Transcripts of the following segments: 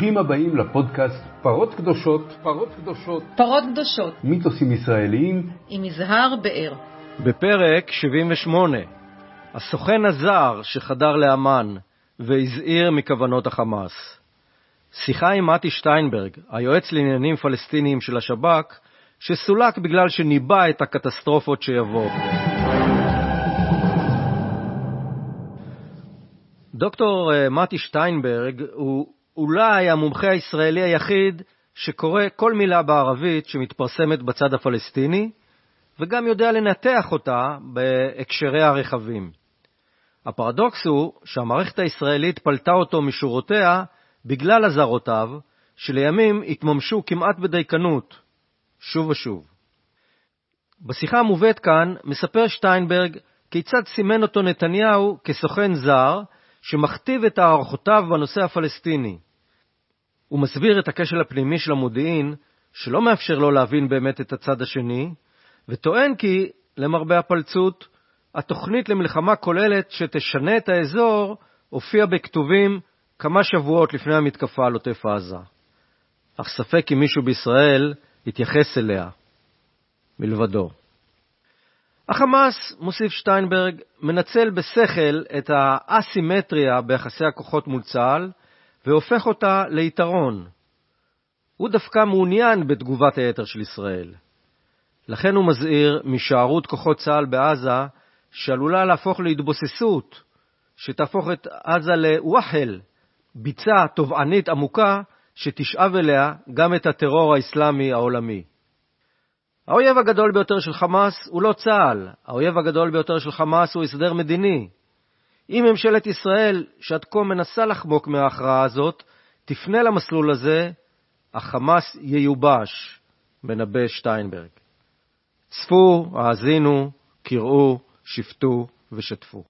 ברוכים הבאים לפודקאסט פרות קדושות, פרות קדושות, פרות קדושות, מיתוסים ישראליים, עם יזהר באר. בפרק 78, הסוכן הזר שחדר לאמן והזהיר מכוונות החמאס. שיחה עם מתי שטיינברג, היועץ לעניינים פלסטיניים של השב"כ, שסולק בגלל שניבא את הקטסטרופות שיבואו. דוקטור אה, מתי שטיינברג הוא אולי המומחה הישראלי היחיד שקורא כל מילה בערבית שמתפרסמת בצד הפלסטיני, וגם יודע לנתח אותה בהקשרי הרחבים. הפרדוקס הוא שהמערכת הישראלית פלטה אותו משורותיה בגלל אזהרותיו, שלימים התממשו כמעט בדייקנות, שוב ושוב. בשיחה המובאת כאן מספר שטיינברג כיצד סימן אותו נתניהו כסוכן זר שמכתיב את הערכותיו בנושא הפלסטיני. הוא מסביר את הכשל הפנימי של המודיעין, שלא מאפשר לו להבין באמת את הצד השני, וטוען כי, למרבה הפלצות, התוכנית למלחמה כוללת שתשנה את האזור הופיעה בכתובים כמה שבועות לפני המתקפה על עוטף עזה. אך ספק אם מישהו בישראל יתייחס אליה, מלבדו. החמאס, מוסיף שטיינברג, מנצל בשכל את האסימטריה ביחסי הכוחות מול צה"ל, והופך אותה ליתרון. הוא דווקא מעוניין בתגובת היתר של ישראל. לכן הוא מזהיר משערות כוחות צה"ל בעזה, שעלולה להפוך להתבוססות, שתהפוך את עזה לוואחל, ביצה תובענית עמוקה, שתשאב אליה גם את הטרור האסלאמי העולמי. האויב הגדול ביותר של חמאס הוא לא צה"ל, האויב הגדול ביותר של חמאס הוא הסדר מדיני. אם ממשלת ישראל, שעד כה מנסה לחמוק מההכרעה הזאת, תפנה למסלול הזה, החמאס ייובש, מנבא שטיינברג. צפו, האזינו, קראו, שפטו ושתפו.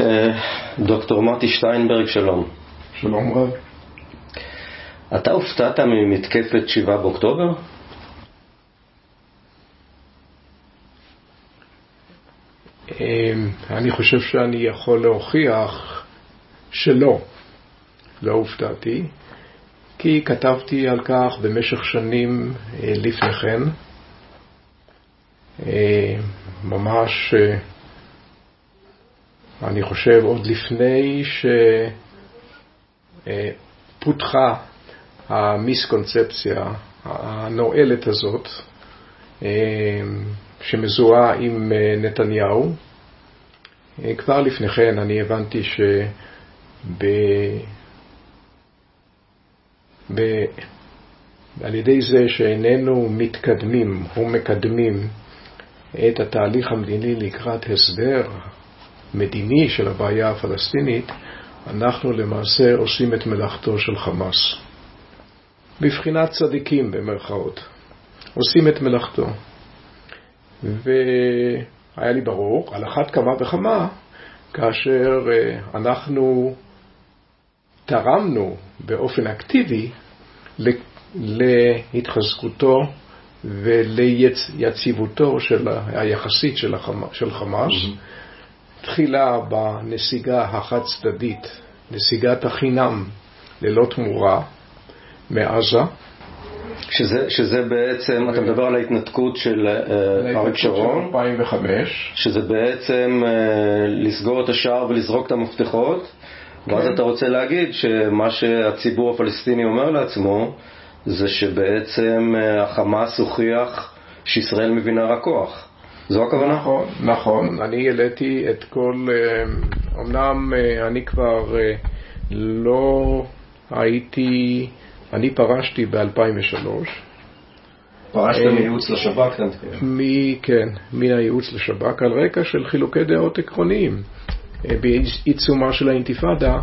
אה, דוקטור מתי שטיינברג, שלום. שלום רב. אתה הופתעת ממתקפת 7 באוקטובר? אני חושב שאני יכול להוכיח שלא, לא הופתעתי, כי כתבתי על כך במשך שנים אה, לפני כן, אה, ממש, אה, אני חושב, עוד לפני שפותחה המיסקונספציה הנואלת הזאת, שמזוהה עם אה, נתניהו. אה, כבר לפני כן אני הבנתי שב... ב... על ידי זה שאיננו מתקדמים או מקדמים את התהליך המדיני לקראת הסבר מדיני של הבעיה הפלסטינית, אנחנו למעשה עושים את מלאכתו של חמאס. בבחינת צדיקים במרכאות. עושים את מלאכתו. והיה לי ברור, על אחת כמה וכמה, כאשר אה, אנחנו תרמנו באופן אקטיבי להתחזקותו וליציבותו של היחסית של, החמאס. של חמאס. Mm-hmm. תחילה בנסיגה החד-צדדית, נסיגת החינם ללא תמורה מעזה, שזה, שזה בעצם, אתה מדבר על ההתנתקות של אה, אריק שרון, 2005, שזה בעצם אה, לסגור את השער ולזרוק את המפתחות, כן. ואז אתה רוצה להגיד שמה שהציבור הפלסטיני אומר לעצמו, זה שבעצם אה, החמאס הוכיח שישראל מבינה רק כוח. זו הכוונה? נכון, נכון. אני העליתי את כל, אמנם אני כבר לא הייתי אני פרשתי ב-2003. פרשת אה, מייעוץ לשב"כ? כן, מן הייעוץ לשב"כ, על רקע של חילוקי דעות עקרוניים. אה, בעיצומה של האינתיפאדה,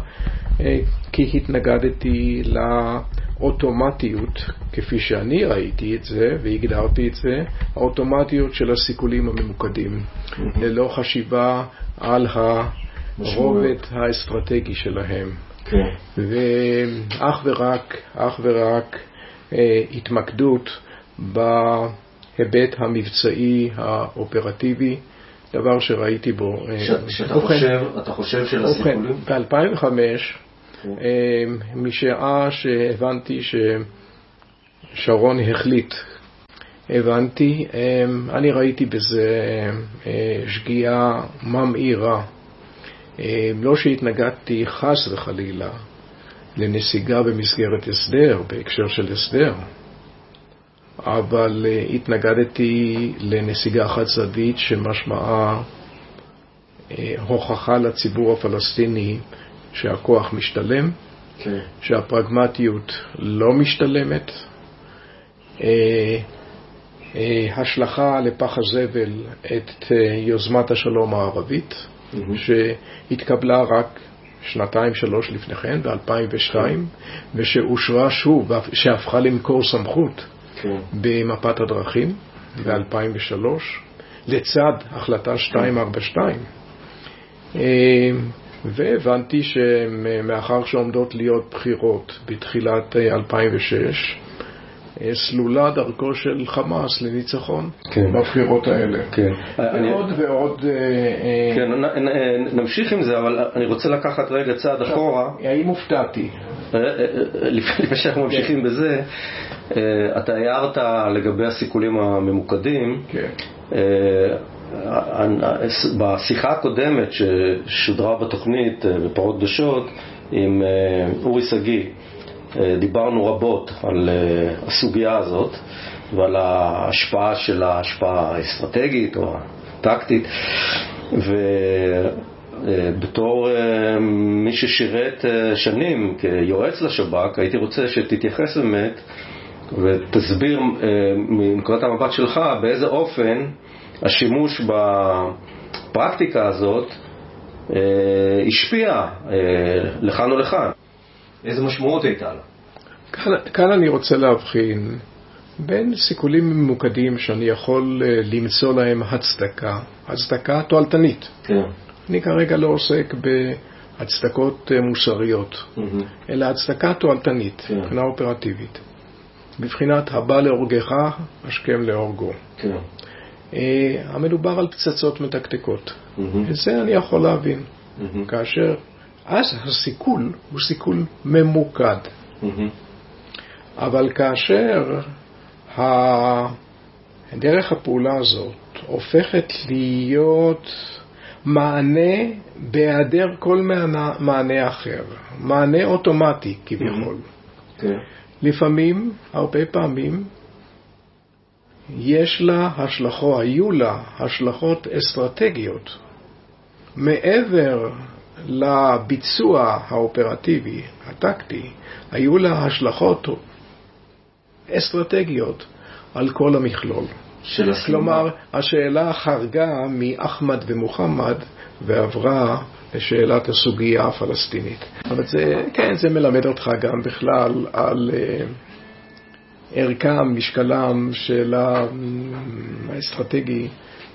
אה, כי התנגדתי לאוטומטיות, כפי שאני ראיתי את זה והגדרתי את זה, האוטומטיות של הסיכולים הממוקדים, ללא חשיבה על הרובד האסטרטגי שלהם. כן. ואך ורק, אך ורק אה, התמקדות בהיבט המבצעי האופרטיבי, דבר שראיתי בו. אה, שאתה חושב, אתה חושב שלסיכולים? ב-2005 אה, משעה שהבנתי ששרון החליט, הבנתי, אה, אני ראיתי בזה שגיאה ממאירה. לא שהתנגדתי חס וחלילה לנסיגה במסגרת הסדר, בהקשר של הסדר, אבל התנגדתי לנסיגה חד צדדית שמשמעה הוכחה לציבור הפלסטיני שהכוח משתלם. כן. שהפרגמטיות לא משתלמת, אה, אה, השלכה לפח הזבל את אה, יוזמת השלום הערבית, mm-hmm. שהתקבלה רק שנתיים שלוש לפני כן, ב-2002, okay. כן. ושאושרה שוב, שהפכה למקור סמכות okay. כן. במפת הדרכים ב-2003, לצד החלטה 242. והבנתי שמאחר שעומדות להיות בחירות בתחילת 2006, אה, אה, סלולה דרכו של חמאס לניצחון כן. בבחירות האלה. כן. ועוד אני... ועוד... אה, כן, נמשיך עם זה, אבל אני רוצה לקחת רגע צעד אחורה. האם הופתעתי? לפני שאנחנו ממשיכים בזה, אתה הערת לגבי הסיכולים הממוקדים. כן. בשיחה הקודמת ששודרה בתוכנית אה, בפרות קדושות עם אה, אורי שגיא אה, דיברנו רבות על הסוגיה הזאת ועל ההשפעה של ההשפעה האסטרטגית או הטקטית ובתור מי ששירת שנים כיועץ לשב"כ הייתי רוצה שתתייחס באמת ותסביר מנקודת המבט שלך באיזה אופן השימוש בפרקטיקה הזאת אה, השפיע אה, לכאן או לכאן. איזה משמעות הייתה לה? כאן, כאן אני רוצה להבחין בין סיכולים ממוקדים שאני יכול אה, למצוא להם הצדקה, הצדקה תועלתנית. כן. אני כרגע לא עוסק בהצדקות מוסריות, mm-hmm. אלא הצדקה תועלתנית, כן. מבחינה אופרטיבית. מבחינת הבא להורגך, השכם להורגו. כן. אה, המדובר על פצצות מתקתקות. Mm-hmm. את זה אני יכול להבין. Mm-hmm. כאשר אז הסיכול הוא סיכול ממוקד. Mm-hmm. אבל כאשר דרך הפעולה הזאת הופכת להיות מענה בהיעדר כל מענה, מענה אחר, מענה אוטומטי כביכול. Mm-hmm. כן. לפעמים, הרבה פעמים, יש לה השלכות, היו לה השלכות אסטרטגיות מעבר לביצוע האופרטיבי, הטקטי, היו לה השלכות אסטרטגיות על כל המכלול. של כלומר, השאלה חרגה מאחמד ומוחמד ועברה לשאלת הסוגיה הפלסטינית. אבל זה, כן, זה מלמד אותך גם בכלל על... Uh, ערכם, משקלם של האסטרטגי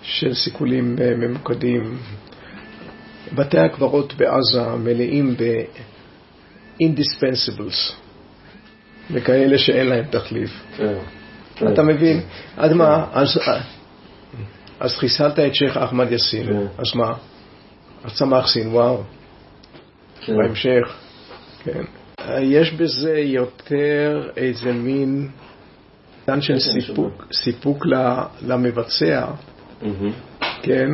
של סיכולים אה, ממוקדים. בתי הקברות בעזה מלאים ב-indispensables, וכאלה שאין להם תחליף. כן. אתה מבין? עד מה? אז חיסלת את שייח' אחמד יאסין, כן. אז מה? אז צמח סינואר, כן. בהמשך, כן. יש בזה יותר איזה מין עניין של סיפוק, סיפוק למבצע, כן,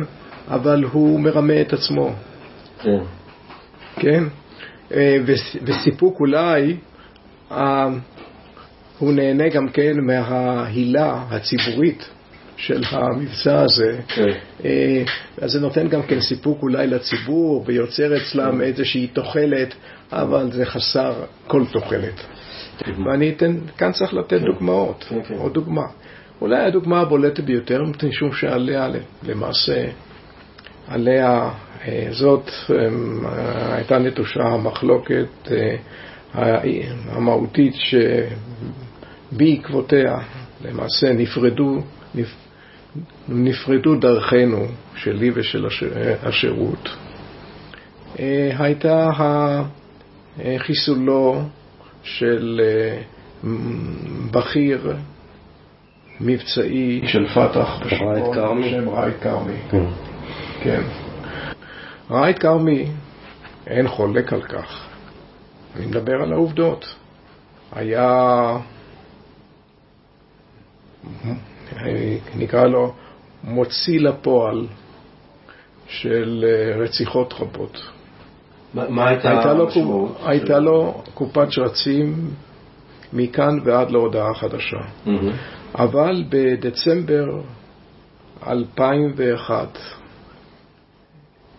אבל הוא מרמה את עצמו. כן. כן? אה, וסיפוק אולי, אה, הוא נהנה גם כן מההילה הציבורית של המבצע הזה. כן. אה, אז זה נותן גם כן סיפוק אולי לציבור ויוצר אצלם כן. איזושהי תוחלת, אבל זה חסר כל תוחלת. ואני אתן, כאן צריך לתת. דוגמאות, עוד דוגמה. אולי הדוגמה הבולטת ביותר, משום שעליה למעשה, עליה זאת אה, הייתה נטושה המחלוקת אה, המהותית שבעקבותיה למעשה נפרדו, נפרדו דרכינו, שלי ושל השירות, הייתה חיסולו של אה, בכיר מבצעי של פת"ח בשם ראיד כרמי. כן. ראיד כרמי, אין חולק על כך, אני מדבר על העובדות. היה, נקרא לו, מוציא לפועל של אה, רציחות רבות. מה הייתה הייתה לו, המשמעות? הייתה לו קופת שרצים מכאן ועד להודעה חדשה. מהמם. אבל בדצמבר 2001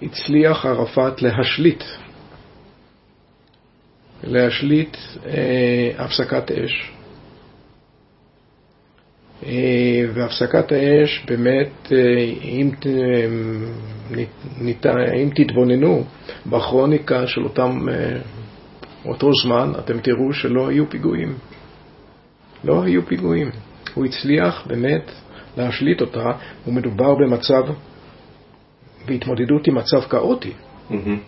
הצליח ערפאת להשליט, להשליט אה, הפסקת אש. אה, והפסקת האש באמת, אה, אם, ת- ניתן, אם תתבוננו בכרוניקה של אותם, אה, אותו זמן, אתם תראו שלא היו פיגועים. לא היו פיגועים. הוא הצליח באמת להשליט אותה, ומדובר במצב, בהתמודדות עם מצב כאוטי. מהמם.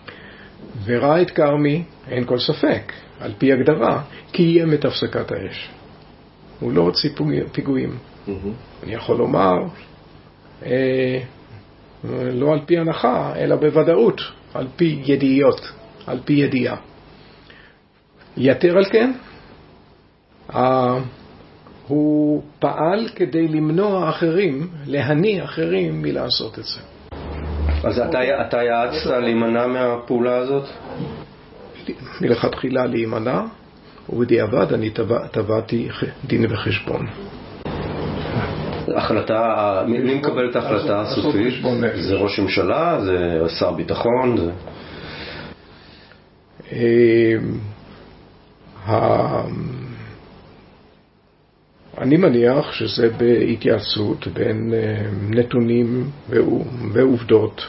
וראה את כרמי, אין כל ספק, על פי הגדרה, קיים את הפסקת האש. הוא לא הוציא פיגוע- פיגועים. מהמם. אני יכול לומר, אה, לא על פי הנחה, אלא בוודאות, על פי ידיעות, על פי ידיעה. יתר על כן, אה, הוא פעל כדי למנוע אחרים, להניא אחרים מלעשות את זה. אז אתה, יעצת להימנע מהפעולה הזאת? מלכתחילה להימנע, ובדיעבד אני תבע- תבעתי דין וחשבון. החלטה, מי מקבל את ההחלטה הסופית? זה ראש ממשלה? זה שר ביטחון? זה... ה- אני מניח שזה בהתייעצות בין אה, נתונים ועו- ועובדות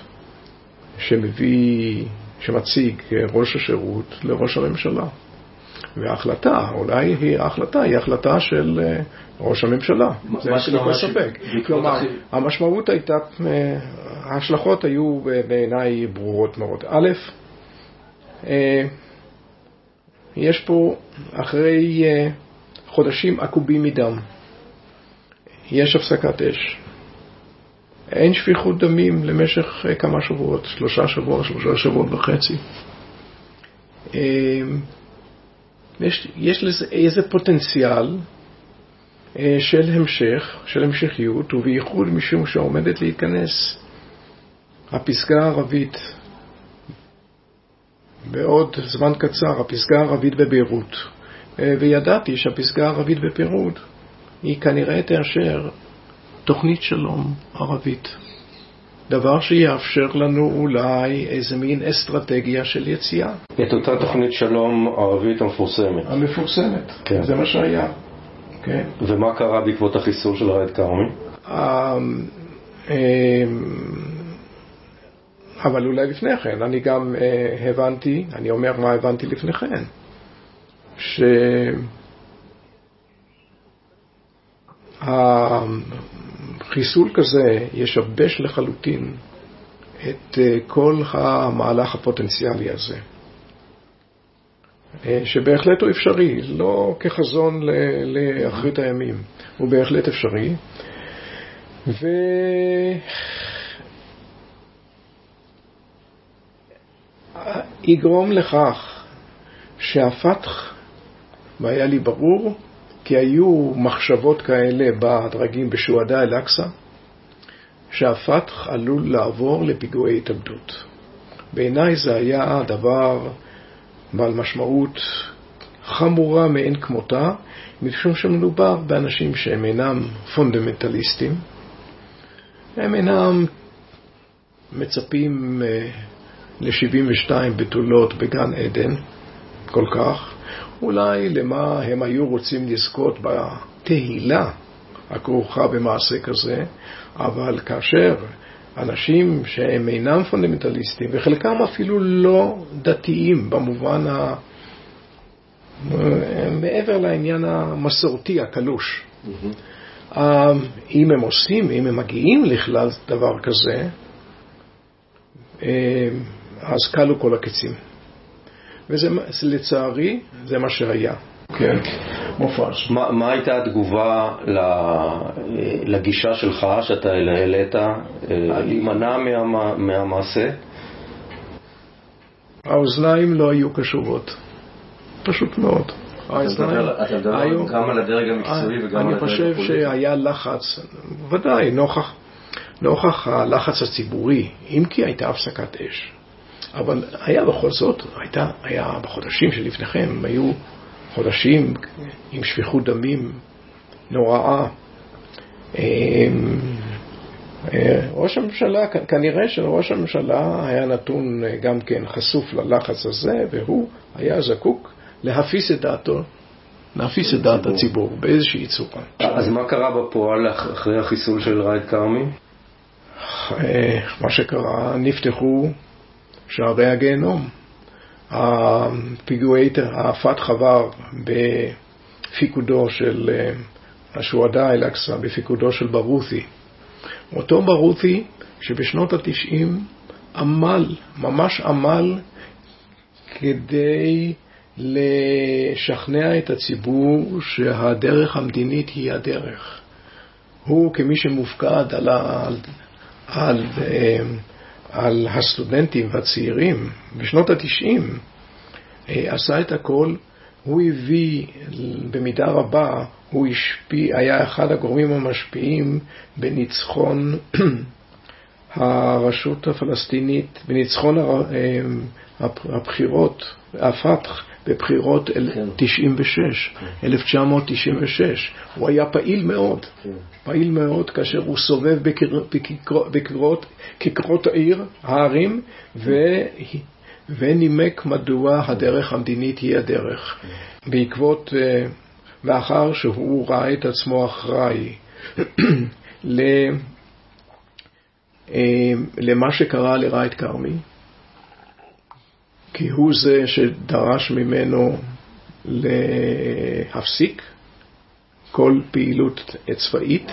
שמביא, שמציג ראש השירות לראש הממשלה. וההחלטה, אולי היא, ההחלטה היא החלטה של אה, ראש הממשלה. מה- זה שקרה ספק. כלומר, המשמעות הייתה, אה, ההשלכות היו בעיניי ברורות מאוד. א', אה, יש פה, אחרי חודשים עקובים מדם, יש הפסקת אש. אין שפיכות דמים למשך אה, כמה שבועות, שלושה שבועות, שלושה שבועות וחצי. אה, יש, יש לזה איזה פוטנציאל אה, של המשך, של המשכיות, ובייחוד משום שעומדת להיכנס הפסגה הערבית בעוד זמן קצר, הפסגה הערבית בביירות. אה, וידעתי שהפסגה הערבית בביירות היא כנראה תאשר תוכנית שלום ערבית. דבר שיאפשר לנו אולי איזה מין אסטרטגיה של יציאה. את אותה תוכנית שלום ערבית המפורסמת. המפורסמת. כן. זה מה שהיה. כן. ומה קרה בעקבות החיסול של ראאד כרמי? אמ, אמ, אבל אולי לפני כן, אני גם אה, הבנתי, אני אומר מה הבנתי לפני כן, שהחיסול כזה ישבש לחלוטין את אה, כל המהלך הפוטנציאלי הזה. אה, שבהחלט הוא אפשרי, לא כחזון לאחרית הימים, הוא בהחלט אפשרי. ו... יגרום לכך שהפתח, והיה לי ברור, כי היו מחשבות כאלה בדרגים בשועדה אל-אקצא, שהפתח עלול לעבור לפיגועי התאבדות. בעיניי זה היה דבר בעל משמעות חמורה מאין כמותה, משום שמדובר באנשים שהם אינם פונדמנטליסטים, הם אינם מצפים אה, ל-72 בתולות בגן עדן כל כך, אולי למה הם היו רוצים לזכות בתהילה הכרוכה במעשה כזה, אבל כאשר אנשים שהם אינם פונדמנטליסטים, וחלקם אפילו לא דתיים במובן ה... מעבר לעניין המסורתי הקלוש. אה, אם הם עושים, אם הם מגיעים לכלל דבר כזה, אה, אז כלו כל הקצים. וזה לצערי, זה מה שהיה. כן, מופרז. מה, מה הייתה התגובה לגישה שלך שאתה העלית, אה, להימנע מה, מהמעשה? האוזניים לא היו קשובות. פשוט מאוד. אתה מדבר גם על הדרג המקצועי וגם על הדרג הפוליטי. אני חושב שהיה לחץ, ודאי, נוכח, נוכח הלחץ הציבורי, אם כי הייתה הפסקת אש. אבל היה בכל זאת, הייתה, היה בחודשים שלפניכם, היו חודשים עם שפיכות דמים נוראה. אמ, אה, ראש הממשלה, כנראה שלראש הממשלה היה נתון אה, גם כן חשוף ללחץ הזה, והוא היה זקוק להפיס את דעתו, להפיס את דעת הציבור באיזושהי צורה. אז מה קרה בפועל אחרי החיסול של ראיד כרמי? אה, מה שקרה, נפתחו שערי הגיהנום. הפיגועי, הפתח עבר בפיקודו של השוהדא אל-אקצא, בפיקודו של ברות'י. אותו ברות'י שבשנות התשעים עמל, ממש עמל, כדי לשכנע את הציבור שהדרך המדינית היא הדרך. הוא כמי שמופקד על, על, על, על הסטודנטים והצעירים בשנות התשעים, עשה את הכל, הוא הביא במידה רבה הוא השפיע, היה אחד הגורמים המשפיעים בניצחון הרשות הפלסטינית, בניצחון אה, הבחירות, הפתח, בבחירות כן. 96, 1996. הוא היה פעיל מאוד, כן. פעיל מאוד כאשר הוא סובב בכיכרות העיר, הערים, ו... ונימק מדוע הדרך המדינית היא הדרך. כן. בעקבות אה, מאחר שהוא ראה את עצמו אחראי אה, למה שקרה לרייט כרמי, כי הוא זה שדרש ממנו להפסיק כל פעילות צבאית,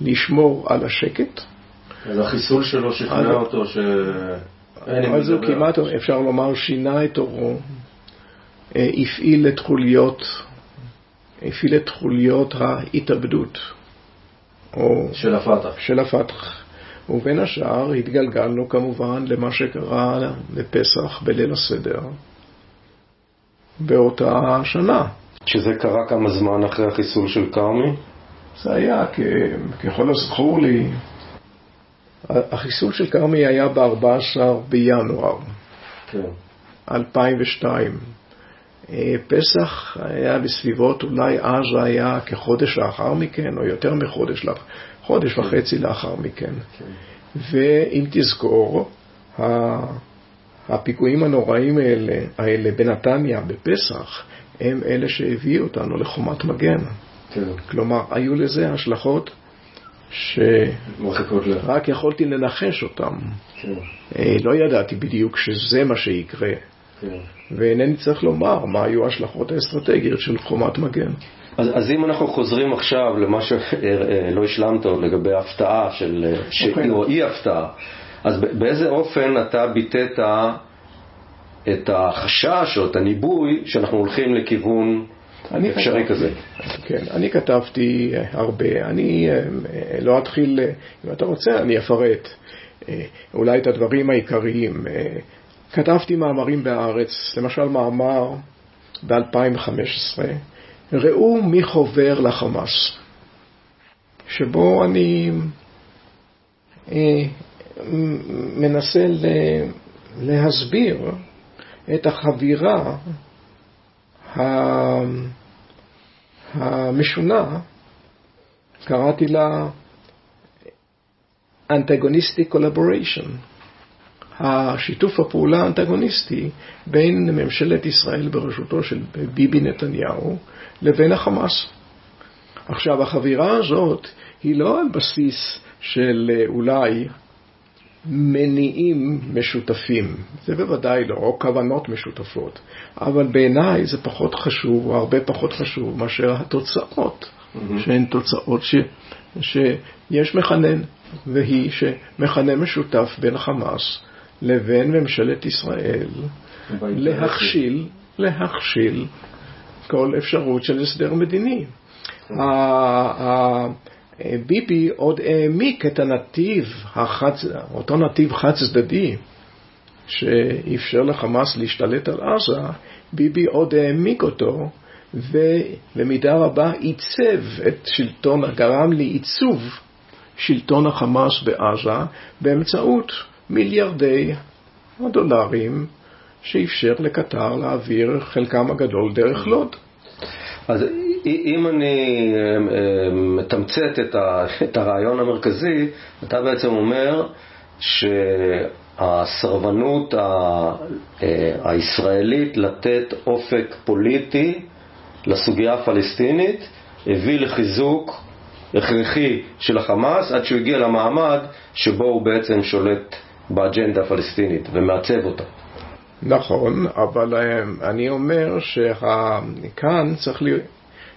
לשמור על השקט. אז החיסול שלו שכנע אותו ש... אז הוא כמעט, אפשר לומר, שינה את אורו, אה, הפעיל את חוליות הפעיל את חוליות ההתאבדות. או של הפתח. של הפתח. ובין השאר התגלגלנו כמובן למה שקרה בפסח בליל הסדר באותה שנה. שזה קרה כמה זמן אחרי החיסול של כרמי? זה היה, ככל הזכור לי, החיסול של כרמי היה ב-14 בינואר כן. 2002. אה, פסח היה בסביבות, אולי אז היה כחודש לאחר מכן, או יותר מחודש, חודש וחצי לאחר מכן. כן. ואם תזכור, הפיגועים הנוראים האלה, האלה בנתניה, בפסח, הם אלה שהביאו אותנו לחומת מגן. כן. כלומר, היו לזה השלכות שרק יכולתי לנחש אותם. כן. אה, לא ידעתי בדיוק שזה מה שיקרה. כן. ואינני צריך לומר מה היו ההשלכות האסטרטגיות של חומת מגן. אז, אז אם אנחנו חוזרים עכשיו למה שלא השלמת עוד לגבי ההפתעה של, okay. אוקיי. או אי הפתעה, אז באיזה אופן אתה ביטאת את החשש או את הניבוי שאנחנו הולכים לכיוון אפשרי כתבתי, כזה? כן, אני כתבתי הרבה. אני אה, לא אתחיל, אם אתה רוצה, אני אפרט אה, אולי את הדברים העיקריים. אה, כתבתי מאמרים בהארץ, למשל מאמר ב-2015, ראו מי חובר לחמאס, שבו אני אה, מנסה להסביר את החבירה המשונה, קראתי לה Antagonistic Collaboration. השיתוף הפעולה האנטגוניסטי בין ממשלת ישראל בראשותו של ביבי נתניהו לבין החמאס. עכשיו, החבירה הזאת היא לא על בסיס של אה, אולי מניעים משותפים, זה בוודאי לא, או כוונות משותפות, אבל בעיניי זה פחות חשוב, או הרבה פחות חשוב, מאשר התוצאות, mm-hmm. שהן תוצאות ש, שיש מכנן, והיא שמכנה משותף בין החמאס לבין ממשלת ישראל להכשיל, להכשיל כל אפשרות של הסדר מדיני. ביבי עוד העמיק את הנתיב, החצ... אותו נתיב חד צדדי שאפשר לחמאס להשתלט על עזה, ביבי עוד העמיק אותו, ובמידה רבה עיצב את שלטון, גרם לעיצוב שלטון החמאס בעזה באמצעות מיליארדי הדולרים שאפשר לקטר להעביר חלקם הגדול דרך לוד. אז אם אני אה, אה, מתמצת את הרעיון המרכזי, אתה בעצם אומר שהסרבנות אה, הישראלית לתת אופק פוליטי לסוגיה הפלסטינית הביא לחיזוק הכרחי של החמאס עד שהוא הגיע למעמד שבו הוא בעצם שולט באג'נדה הפלסטינית ומעצב אותה. נכון, אבל אני אומר שכאן צריך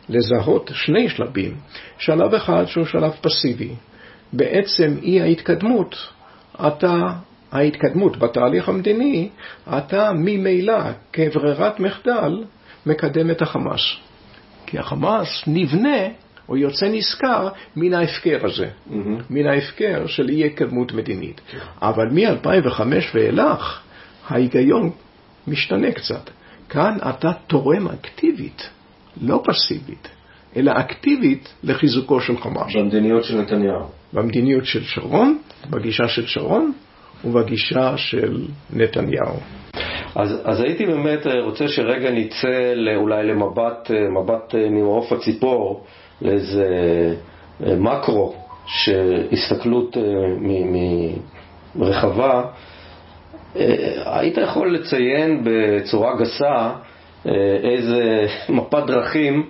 לזהות שני שלבים. שלב אחד שהוא שלב פסיבי. בעצם אי ההתקדמות, אתה, ההתקדמות בתהליך המדיני, אתה ממילא כברירת מחדל מקדם את החמאס. כי החמאס נבנה או יוצא נשכר מן ההפקר הזה, mm-hmm. מן ההפקר של אי התקדמות מדינית. כן. אבל מ-2005 ואילך ההיגיון משתנה קצת. כאן אתה תורם אקטיבית לא פסיבית, אלא אקטיבית לחיזוקו של חמאס. במדיניות של נתניהו. במדיניות של שרון, בגישה של שרון ובגישה של נתניהו. אז, אז הייתי באמת רוצה שרגע נצא אולי למבט מבט ממעוף הציפור, לאיזה מקרו, שהסתכלות רחבה. היית יכול לציין בצורה גסה אה, איזה מפת דרכים,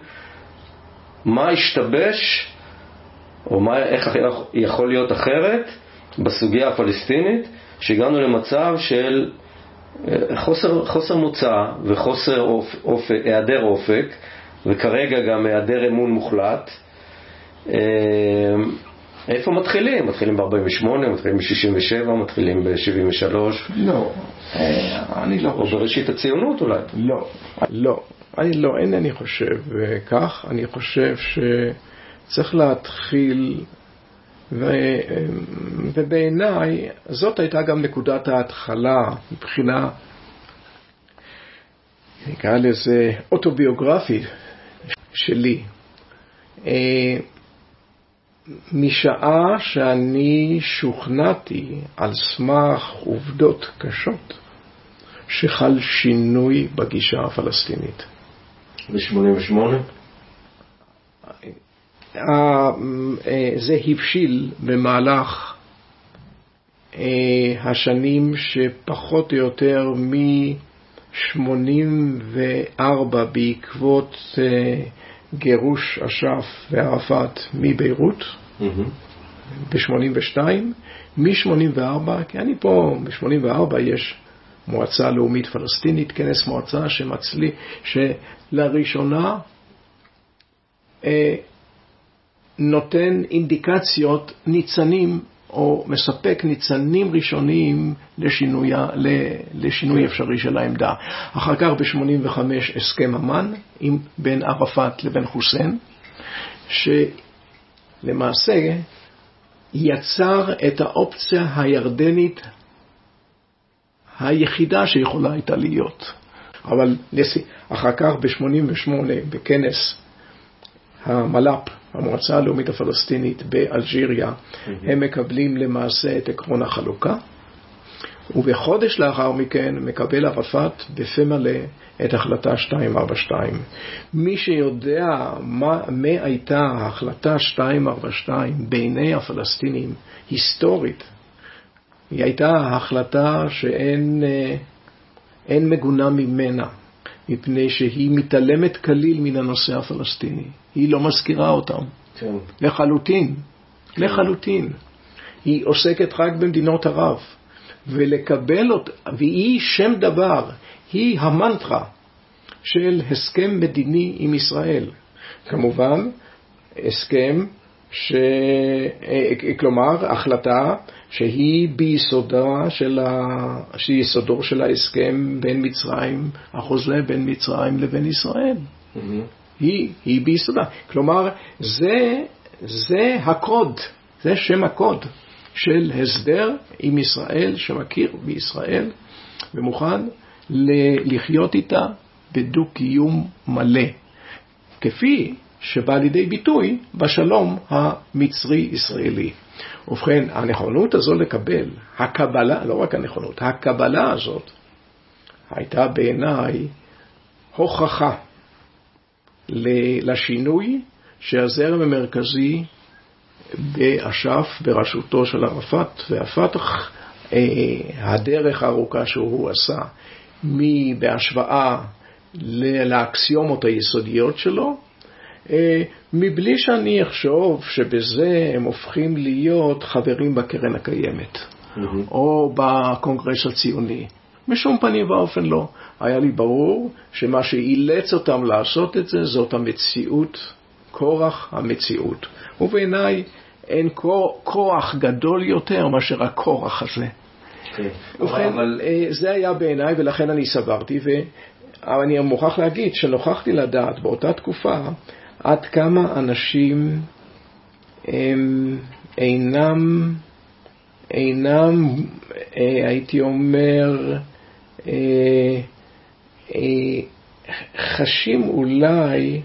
מה השתבש, או מה, איך יכול להיות אחרת בסוגיה הפלסטינית, שהגענו למצב של אה, חוסר, חוסר מוצא וחוסר אופ, אופ, היעדר אופק, וכרגע גם היעדר אמון מוחלט. אה, איפה מתחילים? מתחילים ב-48, מתחילים ב-67, מתחילים ב-73? לא, אני לא חושב. או בראשית הציונות אולי? לא, לא. אני לא, אינני חושב אה, כך. אני חושב שצריך להתחיל, ו... אה, ובעיניי זאת הייתה גם נקודת ההתחלה מבחינה, נקרא לזה אוטוביוגרפית שלי. משעה שאני שוכנעתי על סמך עובדות קשות שחל שינוי בגישה הפלסטינית. ב-88? אה, זה הבשיל במהלך אה, השנים שפחות או יותר מ-84 בעקבות אה, גירוש אש"ף וערפאת מביירות mm-hmm. ב-82, מ-84, כי אני פה, ב-84 יש מועצה לאומית פלסטינית, כנס מועצה שמצלי, שלראשונה אה, נותן אינדיקציות, ניצנים, או מספק ניצנים ראשוניים לשינוי, לשינוי אפשרי של העמדה. אחר כך ב-85 הסכם אמן בין ערפאת לבין חוסיין, שלמעשה יצר את האופציה הירדנית היחידה שיכולה הייתה להיות. אבל אחר כך ב-88 בכנס המל"פ, המועצה הלאומית הפלסטינית באלג'יריה. הם מקבלים למעשה את עקרון החלוקה, ובחודש לאחר מכן מקבל ערפאת בפה מלא את החלטה 242. מי שיודע מה, מה הייתה החלטה 242 בעיני הפלסטינים היסטורית, היא הייתה החלטה שאין אה, מגונה ממנה, מפני שהיא מתעלמת כליל מן הנושא הפלסטיני. היא לא מזכירה אותם. כן. לחלוטין. כן. לחלוטין. היא עוסקת רק במדינות ערב. ולקבל אותה, והיא שם דבר, היא המנטרה של הסכם מדיני עם ישראל. כמובן, הסכם ש... אה, כלומר, החלטה שהיא ביסודה של, ה... שהיא יסודו של ההסכם בין מצרים, החוזה בין מצרים לבין ישראל. Mm-hmm. היא, היא ביסודה. כלומר, זה, זה הקוד, זה שם הקוד של הסדר עם ישראל, שמכיר בישראל ומוכן לחיות איתה בדו-קיום מלא, כפי שבא לידי ביטוי בשלום המצרי-ישראלי. ובכן, הנכונות הזו לקבל, הקבלה, לא רק הנכונות, הקבלה הזאת, הייתה בעיניי הוכחה לשינוי שהזרם המרכזי באש"ף, בראשותו של ערפאת והפת"ח, אה, הדרך הארוכה שהוא עשה, בהשוואה לאקסיומות היסודיות שלו, מבלי שאני אחשוב שבזה הם הופכים להיות חברים בקרן הקיימת, mm-hmm. או בקונגרס הציוני. בשום פנים ואופן לא. היה לי ברור שמה שאילץ אותם לעשות את זה זאת המציאות, כורח המציאות. ובעיניי אין כוח גדול יותר מאשר הכורח הזה. Okay. כן. ובכן, אבל... אה, זה היה בעיניי ולכן אני סברתי, ואני מוכרח להגיד שנוכחתי לדעת באותה תקופה עד כמה אנשים הם אינם, אינם, אה, הייתי אומר, אה, אה, חשים אולי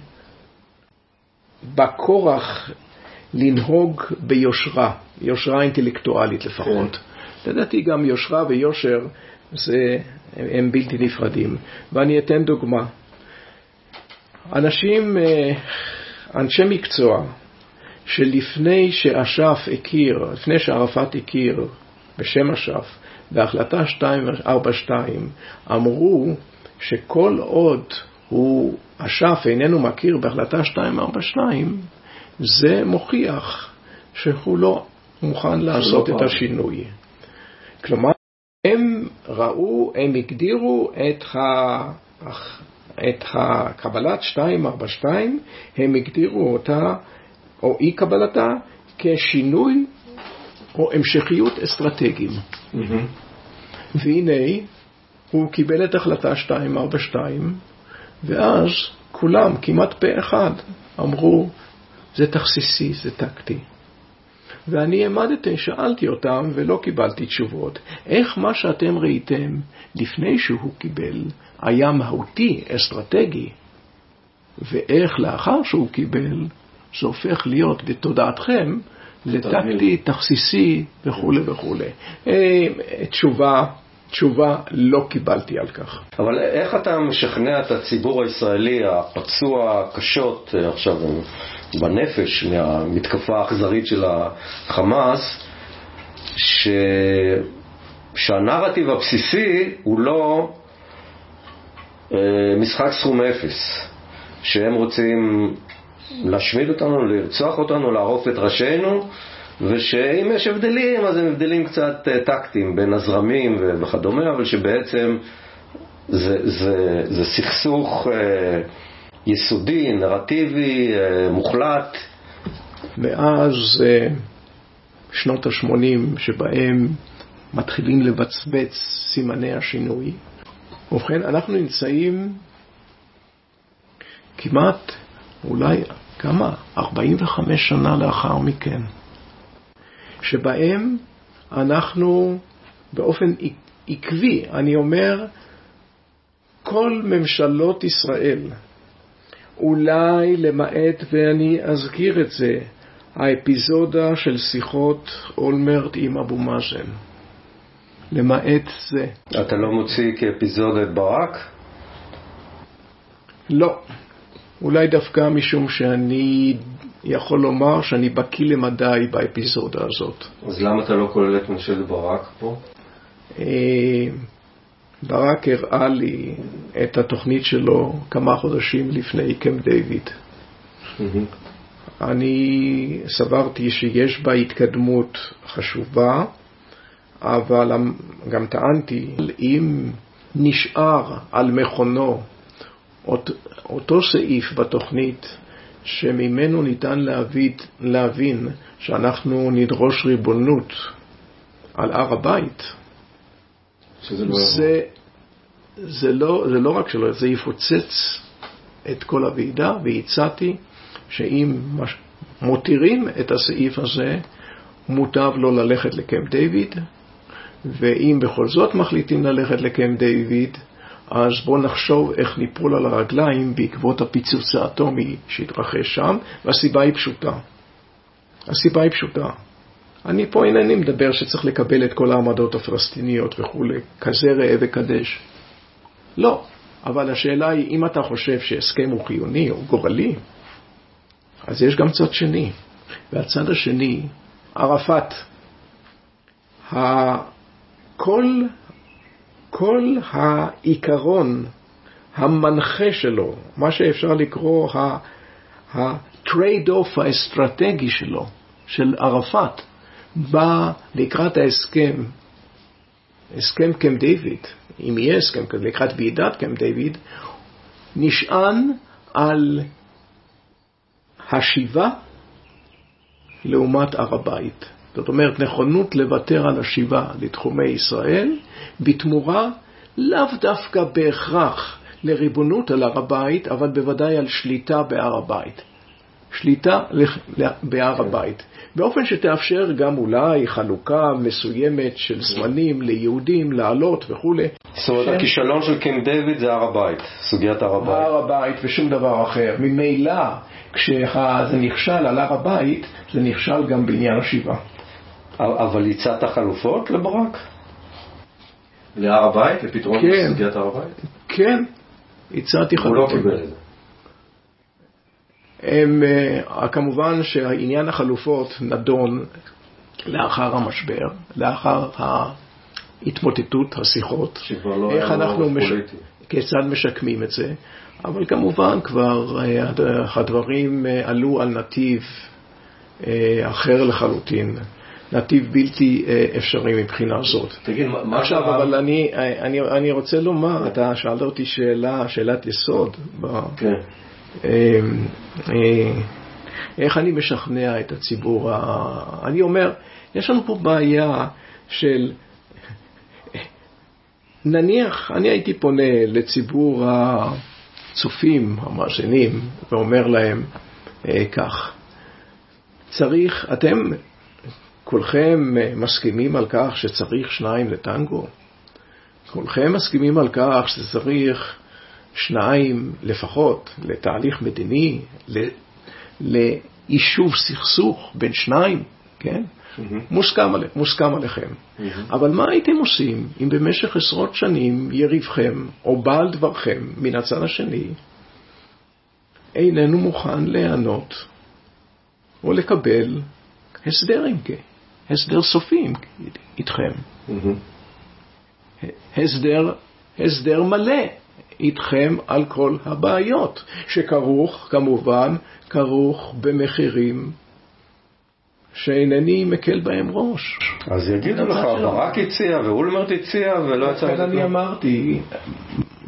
בכורח לנהוג ביושרה, יושרה אינטלקטואלית לפחות. כן. לדעתי גם יושרה ויושר זה, הם בלתי נפרדים. ואני אתן דוגמה. אנשים, אה, אנשי מקצוע, שלפני שאש"ף הכיר, לפני שערפאת הכיר בשם אש"ף, בהחלטה 242 אמרו שכל עוד הוא, אש"ף איננו מכיר בהחלטה 242, זה מוכיח שהוא לא מוכן לעשות לא את השינוי. כלומר, הם ראו, הם הגדירו את, ה... את הקבלת 242, הם הגדירו אותה, או אי קבלתה, כשינוי או המשכיות אסטרטגיים. Mm-hmm. והנה, הוא קיבל את החלטה 242, ואז כולם, כמעט פה אחד, אמרו, זה תכסיסי, זה טקטי. ואני העמדתי, שאלתי אותם ולא קיבלתי תשובות. איך מה שאתם ראיתם לפני שהוא קיבל היה מהותי, אסטרטגי, ואיך לאחר שהוא קיבל זה הופך להיות בתודעתכם לטקטי, תכסיסי וכולי וכולי. אה, תשובה תשובה לא קיבלתי על כך. אבל איך אתה משכנע את הציבור הישראלי הפצוע קשות אה, עכשיו בנפש מהמתקפה האכזרית של החמאס, ש... שהנרטיב הבסיסי הוא לא אה, משחק סכום אפס, שהם רוצים להשמיד אותנו, לרצוח אותנו, לערוף את ראשינו, ושאם יש הבדלים, אז הם הבדלים קצת אה, טקטיים בין הזרמים וכדומה, אבל שבעצם זה, זה, זה סכסוך אה, יסודי, נרטיבי, אה, מוחלט. מאז שנות ה-80, שבהם מתחילים לבצבץ סימני השינוי, ובכן, אנחנו נמצאים כמעט, אולי, כמה? 45 שנה לאחר מכן. שבהם אנחנו באופן עקבי, אני אומר, כל ממשלות ישראל, אולי למעט, ואני אזכיר את זה, האפיזודה של שיחות אולמרט עם אבו מאזן. למעט זה. אתה לא מוציא כאפיזודה את ברק? לא. אולי דווקא משום שאני יכול לומר שאני בקיא למדי באפיזודה הזאת. אז למה אתה לא כולל את ממשלת ברק פה? ברק הראה לי את התוכנית שלו כמה חודשים לפני קמפ דיוויד. אני סברתי שיש בה התקדמות חשובה, אבל גם טענתי, אם נשאר על מכונו אותו סעיף בתוכנית שממנו ניתן להבין, להבין שאנחנו נדרוש ריבונות על הר הבית, שזה לא זה, זה, לא, זה לא רק שלא, זה יפוצץ את כל הוועידה, והצעתי שאם מותירים את הסעיף הזה, מוטב לא ללכת לקמפ דיוויד, ואם בכל זאת מחליטים ללכת לקמפ דיוויד, אז בואו נחשוב איך ניפול על הרגליים בעקבות הפיצוץ האטומי שהתרחש שם, והסיבה היא פשוטה. הסיבה היא פשוטה. אני פה אינני מדבר שצריך לקבל את כל העמדות הפלסטיניות וכולי, כזה ראה וקדש. לא, אבל השאלה היא, אם אתה חושב שהסכם הוא חיוני או גורלי, אז יש גם צד שני. והצד השני, ערפאת. כל, כל העיקרון המנחה שלו, מה שאפשר לקרוא ה-trade-off האסטרטגי שלו, של ערפאת, בא לקראת ההסכם, הסכם קמפ דיוויד, אם יהיה הסכם כזה, לקראת ועידת קמפ דיוויד, נשען על השיבה לעומת הר הבית. זאת אומרת, נכונות לוותר על השיבה לתחומי ישראל, בתמורה לאו דווקא בהכרח לריבונות על הר הבית, אבל בוודאי על שליטה בהר הבית. שליטה בהר הבית. באופן שתאפשר גם אולי חלוקה מסוימת של זמנים ליהודים לעלות וכולי. זאת אומרת, שם... הכישלון של קינג דיוויד זה הר הבית, סוגיית הר הבית. הר הבית ושום דבר אחר. ממילא, כשזה נכשל על הר הבית, זה נכשל גם בעניין השיבה. אבל הצעת חלופות לברק? להר הבית? לפתרון כן. סוגיית הר הבית? כן, הצעתי חלופות. הוא לא קיבל את זה. הם, אה, כמובן שעניין החלופות נדון לאחר המשבר, לאחר ההתמוטטות, השיחות, לא איך אנחנו מש... כיצד משקמים את זה, אבל כמובן כבר אה, הדברים אה, עלו על נתיב אחר לחלוטין. נתיב בלתי אפשרי מבחינה זאת. תגיד, מה עכשיו, אבל אני, אני, אני רוצה לומר, אתה שאלת אותי שאלה, שאלת יסוד. כן. אמ, אה, איך אני משכנע את הציבור? אני אומר, יש לנו פה בעיה של, נניח, אני הייתי פונה לציבור הצופים, המאזינים, ואומר להם אה, כך, צריך, אתם כולכם מסכימים על כך שצריך שניים לטנגו? כולכם מסכימים על כך שצריך שניים לפחות לתהליך מדיני, ליישוב סכסוך בין שניים, כן? Mm-hmm. מוסכם, עלי, מוסכם עליכם. Mm-hmm. אבל מה הייתם עושים אם במשך עשרות שנים יריבכם או בעל דברכם מן הצד השני איננו מוכן להיענות או לקבל הסדר עם כן, הסדר סופי איתכם. Mm-hmm. הסדר, הסדר מלא איתכם על כל הבעיות, שכרוך, כמובן, כרוך במחירים שאינני מקל בהם ראש. אז יגידו לך, ברק הציע ואולמרט הציע ולא יצא... לכן אני אמרתי,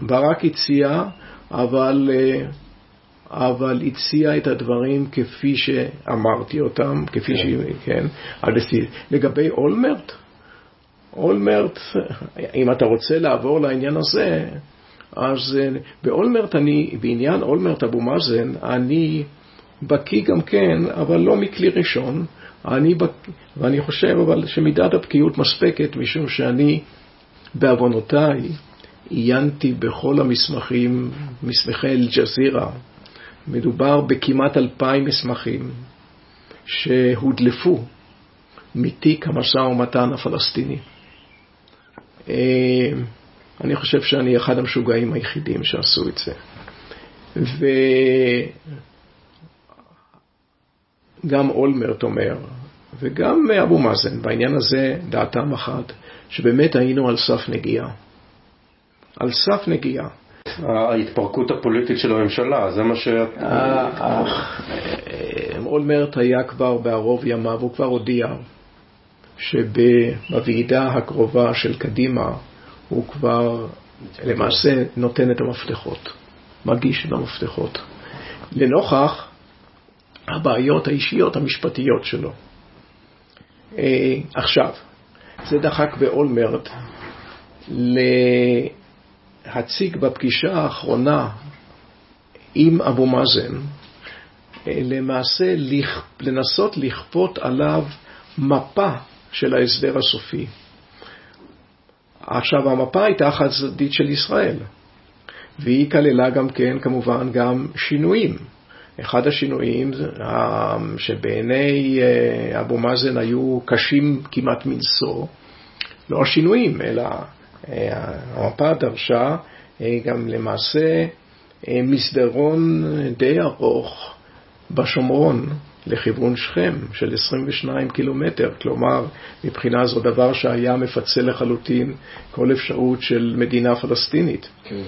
ברק הציע, אבל, אה, אבל הציע את הדברים כפי שאמרתי אותם, כפי כן. ש... כן, לגבי אולמרט, אולמרט, אם אתה רוצה לעבור לעניין הזה, אז אה, באולמרט אני, בעניין אולמרט אבו מאזן, אני בקיא גם כן, אבל לא מכלי ראשון. אני בק... ואני חושב אבל שמידת הבקיאות מספקת, משום שאני, בעוונותיי, עיינתי בכל המסמכים, מסמכי אל-ג'זירה. מדובר בכמעט אלפיים מסמכים שהודלפו מתיק המשא ומתן הפלסטיני. אה, אני חושב שאני אחד המשוגעים היחידים שעשו את זה. וגם אולמרט אומר, וגם אבו מאזן, בעניין הזה דעתם אחת, שבאמת היינו על סף נגיעה. על סף נגיעה. ההתפרקות הפוליטית של הממשלה, זה מה ש... אולמרט היה כבר בערוב ימיו, הוא כבר הודיע שבוועידה הקרובה של קדימה הוא כבר למעשה נותן את המפתחות, מגיש את המפתחות, לנוכח הבעיות האישיות המשפטיות שלו. אה, עכשיו, זה דחק באולמרט להציג בפגישה האחרונה עם אבו מאזן, אה, למעשה לנסות לכפות עליו מפה של ההסדר הסופי. עכשיו, המפה הייתה חד-צדדית של ישראל, והיא כללה גם כן, כמובן, גם שינויים. אחד השינויים אה, שבעיני אה, אבו מאזן היו קשים כמעט מנשוא, לא השינויים, אלא אה, המפה דרשה גם למעשה מסדרון די ארוך בשומרון לכיוון שכם של 22 קילומטר, כלומר מבחינה זו דבר שהיה מפצל לחלוטין כל אפשרות של מדינה פלסטינית. כן.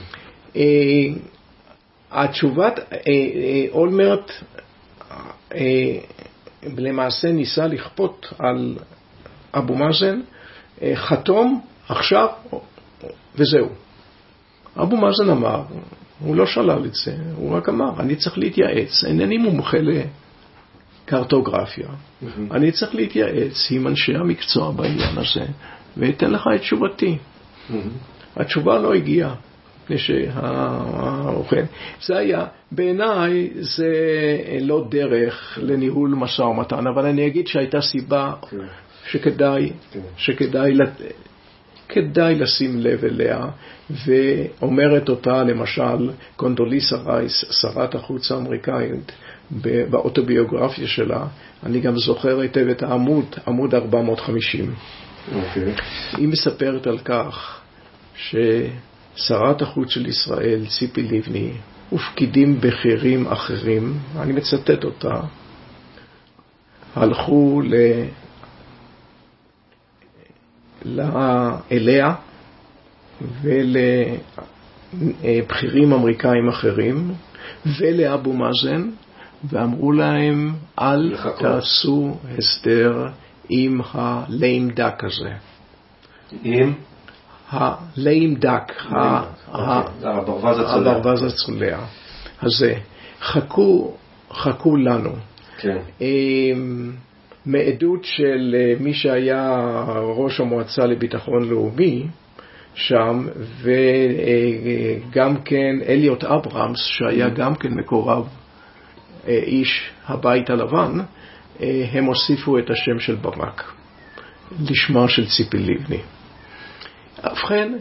התשובת אה, אה, אולמרט אה, למעשה ניסה לכפות על אבו מאזן, חתום עכשיו וזהו. אבו מאזן אמר, הוא לא שלל את זה, הוא רק אמר, אני צריך להתייעץ, אינני מומחה mm-hmm. אני צריך להתייעץ עם אנשי המקצוע בעניין הזה, ואתן לך את תשובתי. התשובה לא הגיעה. מפני שהאוכל. זה היה, בעיניי זה לא דרך לניהול משא ומתן, אבל אני אגיד שהייתה סיבה כן. שכדאי, כן. שכדאי כדאי לשים לב אליה, ואומרת אותה למשל קונדוליסה רייס, שרת החוץ האמריקאית, באוטוביוגרפיה שלה, אני גם זוכר היטב את העמוד, עמוד 450. Okay. אוקיי. היא מספרת על כך ש... שרת החוץ של ישראל, ציפי לבני, ופקידים בכירים אחרים, אני מצטט אותה, הלכו ל... לה... אליה ולבכירים אמריקאים אחרים ולאבו מאזן ואמרו להם אל לחכות. תעשו הסדר עם הליים דק הזה. עם? הליים דק, אוקיי. הברווז הצולע הזה. חכו, חכו לנו. כן. אמ, מעדות של אה, מי שהיה ראש המועצה לביטחון לאומי שם, וגם כן אליוט אברהמס, שהיה גם כן מקורב אה, איש הבית הלבן, אה, הם הוסיפו את השם של ברק, לשמה של ציפי לבני. ובכן,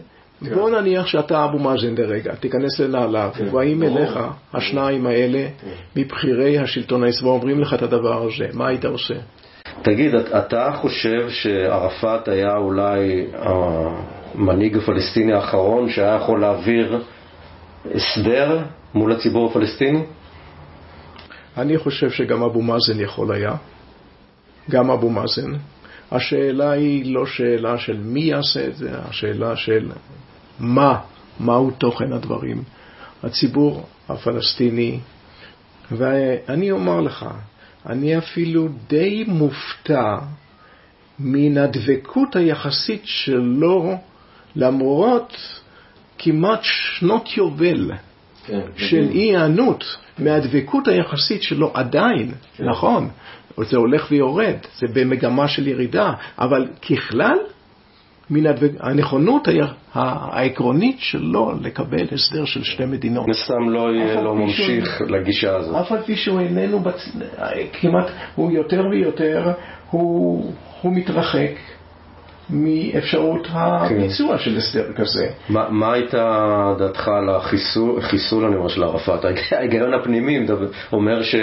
כן. בוא נניח שאתה אבו מאזן לרגע, תיכנס לנעליו, כן. ובאים אליך השניים האלה כן. מבכירי השלטון הישראלי ואומרים לך את הדבר הזה, מה היית עושה? תגיד, אתה חושב שערפאת היה אולי המנהיג הפלסטיני האחרון שהיה יכול להעביר הסדר מול הציבור הפלסטיני? אני חושב שגם אבו מאזן יכול היה, גם אבו מאזן, השאלה היא לא שאלה של מי יעשה את זה, השאלה של מה, מהו תוכן הדברים. הציבור הפלסטיני, ואני אומר לך, אני אפילו די מופתע מן הדבקות היחסית שלו למרות כמעט שנות יובל כן, של אי היענות מהדבקות היחסית שלו עדיין, כן. נכון, זה הולך ויורד, זה במגמה של ירידה, אבל ככלל, מן הדבק... הנכונות העקרונית שלו לקבל הסדר של שתי מדינות. נסתם לא לא ממשיך שהוא... לגישה הזאת. אף על פי שהוא איננו, בצ... כמעט, הוא יותר ויותר, הוא, הוא מתרחק מאפשרות הביצוע כן. של הסדר כזה. ما, מה הייתה דעתך על החיסול, החיסול אני אומר, של ערפאת? ההיגיון הפנימי אומר ש...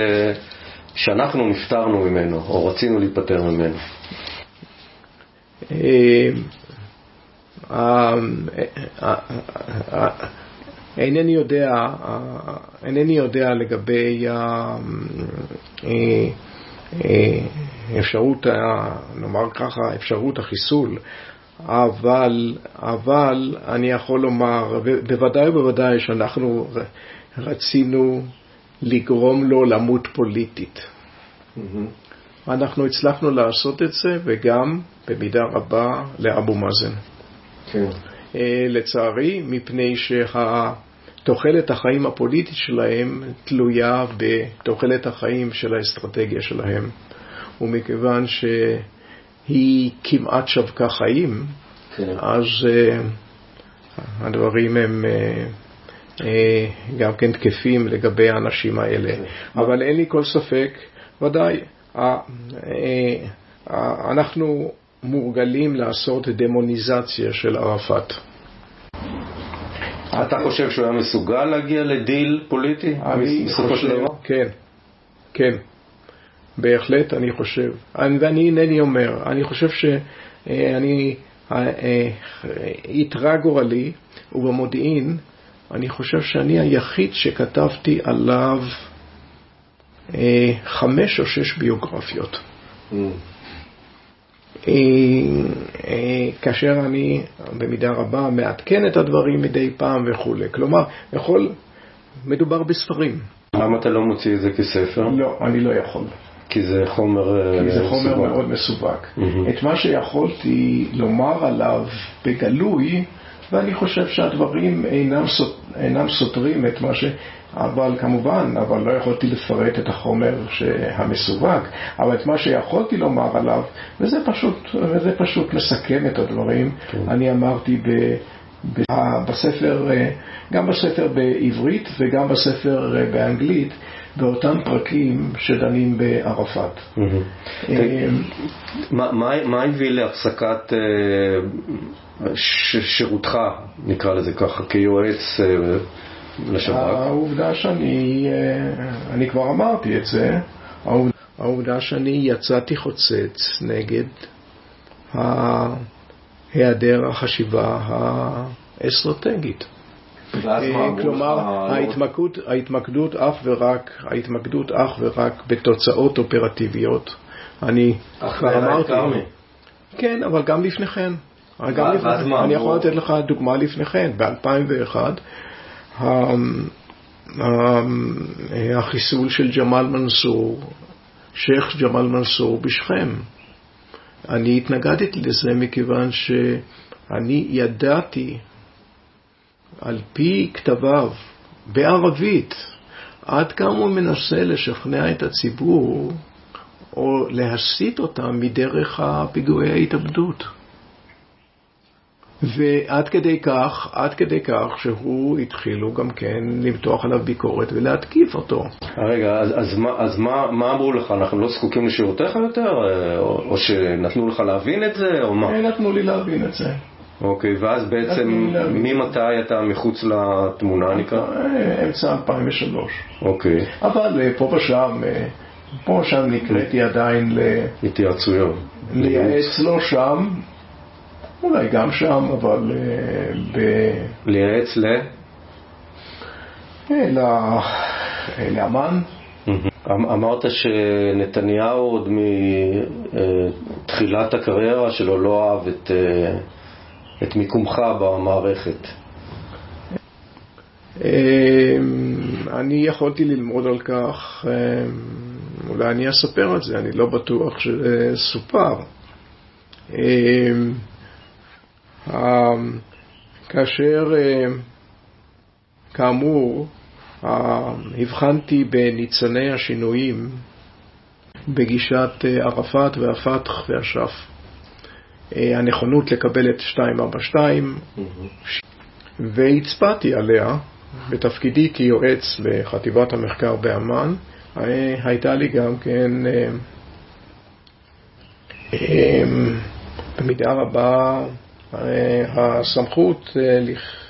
שאנחנו נפטרנו ממנו, או רצינו להיפטר ממנו? אה, אה, אה, אינני יודע, אינני יודע לגבי אפשרות, נאמר ככה, אפשרות החיסול, אבל, אבל אני יכול לומר, בוודאי ובוודאי שאנחנו רצינו לגרום לו למות פוליטית. Mm-hmm. אנחנו הצלחנו לעשות את זה, וגם במידה רבה לאבו מאזן. כן. אה, לצערי, מפני שתוחלת החיים הפוליטית שלהם תלויה בתוחלת החיים של האסטרטגיה שלהם. ומכיוון שהיא כמעט שבקה חיים, כן. אז uh, הדברים הם uh, uh, גם כן תקפים לגבי האנשים האלה. כן. אבל אין לי כל ספק, ודאי, uh, uh, uh, אנחנו מורגלים לעשות דמוניזציה של ערפאת. אתה חושב שהוא היה מסוגל להגיע לדיל פוליטי? אני בסופו של חושב, דבר? כן, כן, בהחלט אני חושב. אני- ואני אינני אומר, אני חושב שאני, איתרע גורלי, ובמודיעין, אני חושב שאני היחיד שכתבתי עליו אה, חמש או שש ביוגרפיות. Mm. אה, אה, כאשר אני במידה רבה מעדכן את הדברים מדי פעם וכולי. כלומר, יכול, מדובר בספרים. למה אתה לא מוציא את זה כספר? לא, אני לא יכול. כי זה חומר... כי זה אה, חומר מסווג. מאוד מסווג. מהמם. את מה שיכולתי לומר עליו בגלוי, ואני חושב שהדברים אינם, סות, אינם סותרים את מה ש... אבל כמובן, אבל לא יכולתי לפרט את החומר המסווג, אבל את מה שיכולתי לומר עליו, וזה פשוט, וזה פשוט לסכם את הדברים, כן. אני אמרתי ב... ב- בספר, גם בספר בעברית וגם בספר באנגלית, באותם פרקים שדנים בערפאת. מהמם. אה, מה- הביא להפסקת אה, שירותך, נקרא לזה ככה, כיועץ אה, לשב"כ? העובדה שאני, אה, אני כבר אמרתי את זה, העובדה- שאני יצאתי חוצץ נגד היעדר החשיבה האסטרטגית. ואז מה אה, אמרו כלומר, לך? ההתמקדות, ההתמקדות אך ורק, ההתמקדות אך ורק בתוצאות אופרטיביות. אני כבר אמרתי, כן, אבל גם לפני כן. גם לפני כן. אני? יכול לתת לך דוגמה לפני כן. ב-2001, החיסול של ג'מאל מנסור, שייח' ג'מאל מנסור בשכם. אני התנגדתי לזה מכיוון שאני ידעתי על פי כתביו בערבית עד כמה הוא מנסה לשכנע את הציבור או להסיט אותם מדרך הפיגועי ההתאבדות. ועד כדי כך, עד כדי כך שהוא התחילו גם כן למתוח עליו ביקורת ולהתקיף אותו. רגע, אז, אז, מה, אז מה, מה אמרו לך? אנחנו לא זקוקים לשירותיך יותר? אה, או, או שנתנו לך להבין את זה? או מה? נתנו לי להבין את זה. אוקיי, ואז בעצם להבין. ממתי אתה מחוץ לתמונה נקרא? אה, אמצע 2003. אוקיי, אבל אה, פה ושם, אה, פה ושם נקראתי עדיין ל- התייעצויות. לייעץ לא שם, אולי גם שם, אבל ב- לייעץ ל... לאמן. אמ- אמרת שנתניהו עוד מתחילת הקריירה שלו לא אהב את, את מיקומך במערכת. אה, אני יכולתי ללמוד על כך, אולי אני אספר על זה, אני לא בטוח שסופר. אה, אה, כאשר, כאמור, הבחנתי בניצני השינויים בגישת אה, ערפאת והפתח והשף. אה, הנכונות לקבל את 242 והצבעתי עליה בתפקידי כיועץ לחטיבת המחקר באמ"ן. אה, הייתה לי גם כן אה, במידה רבה הסמכות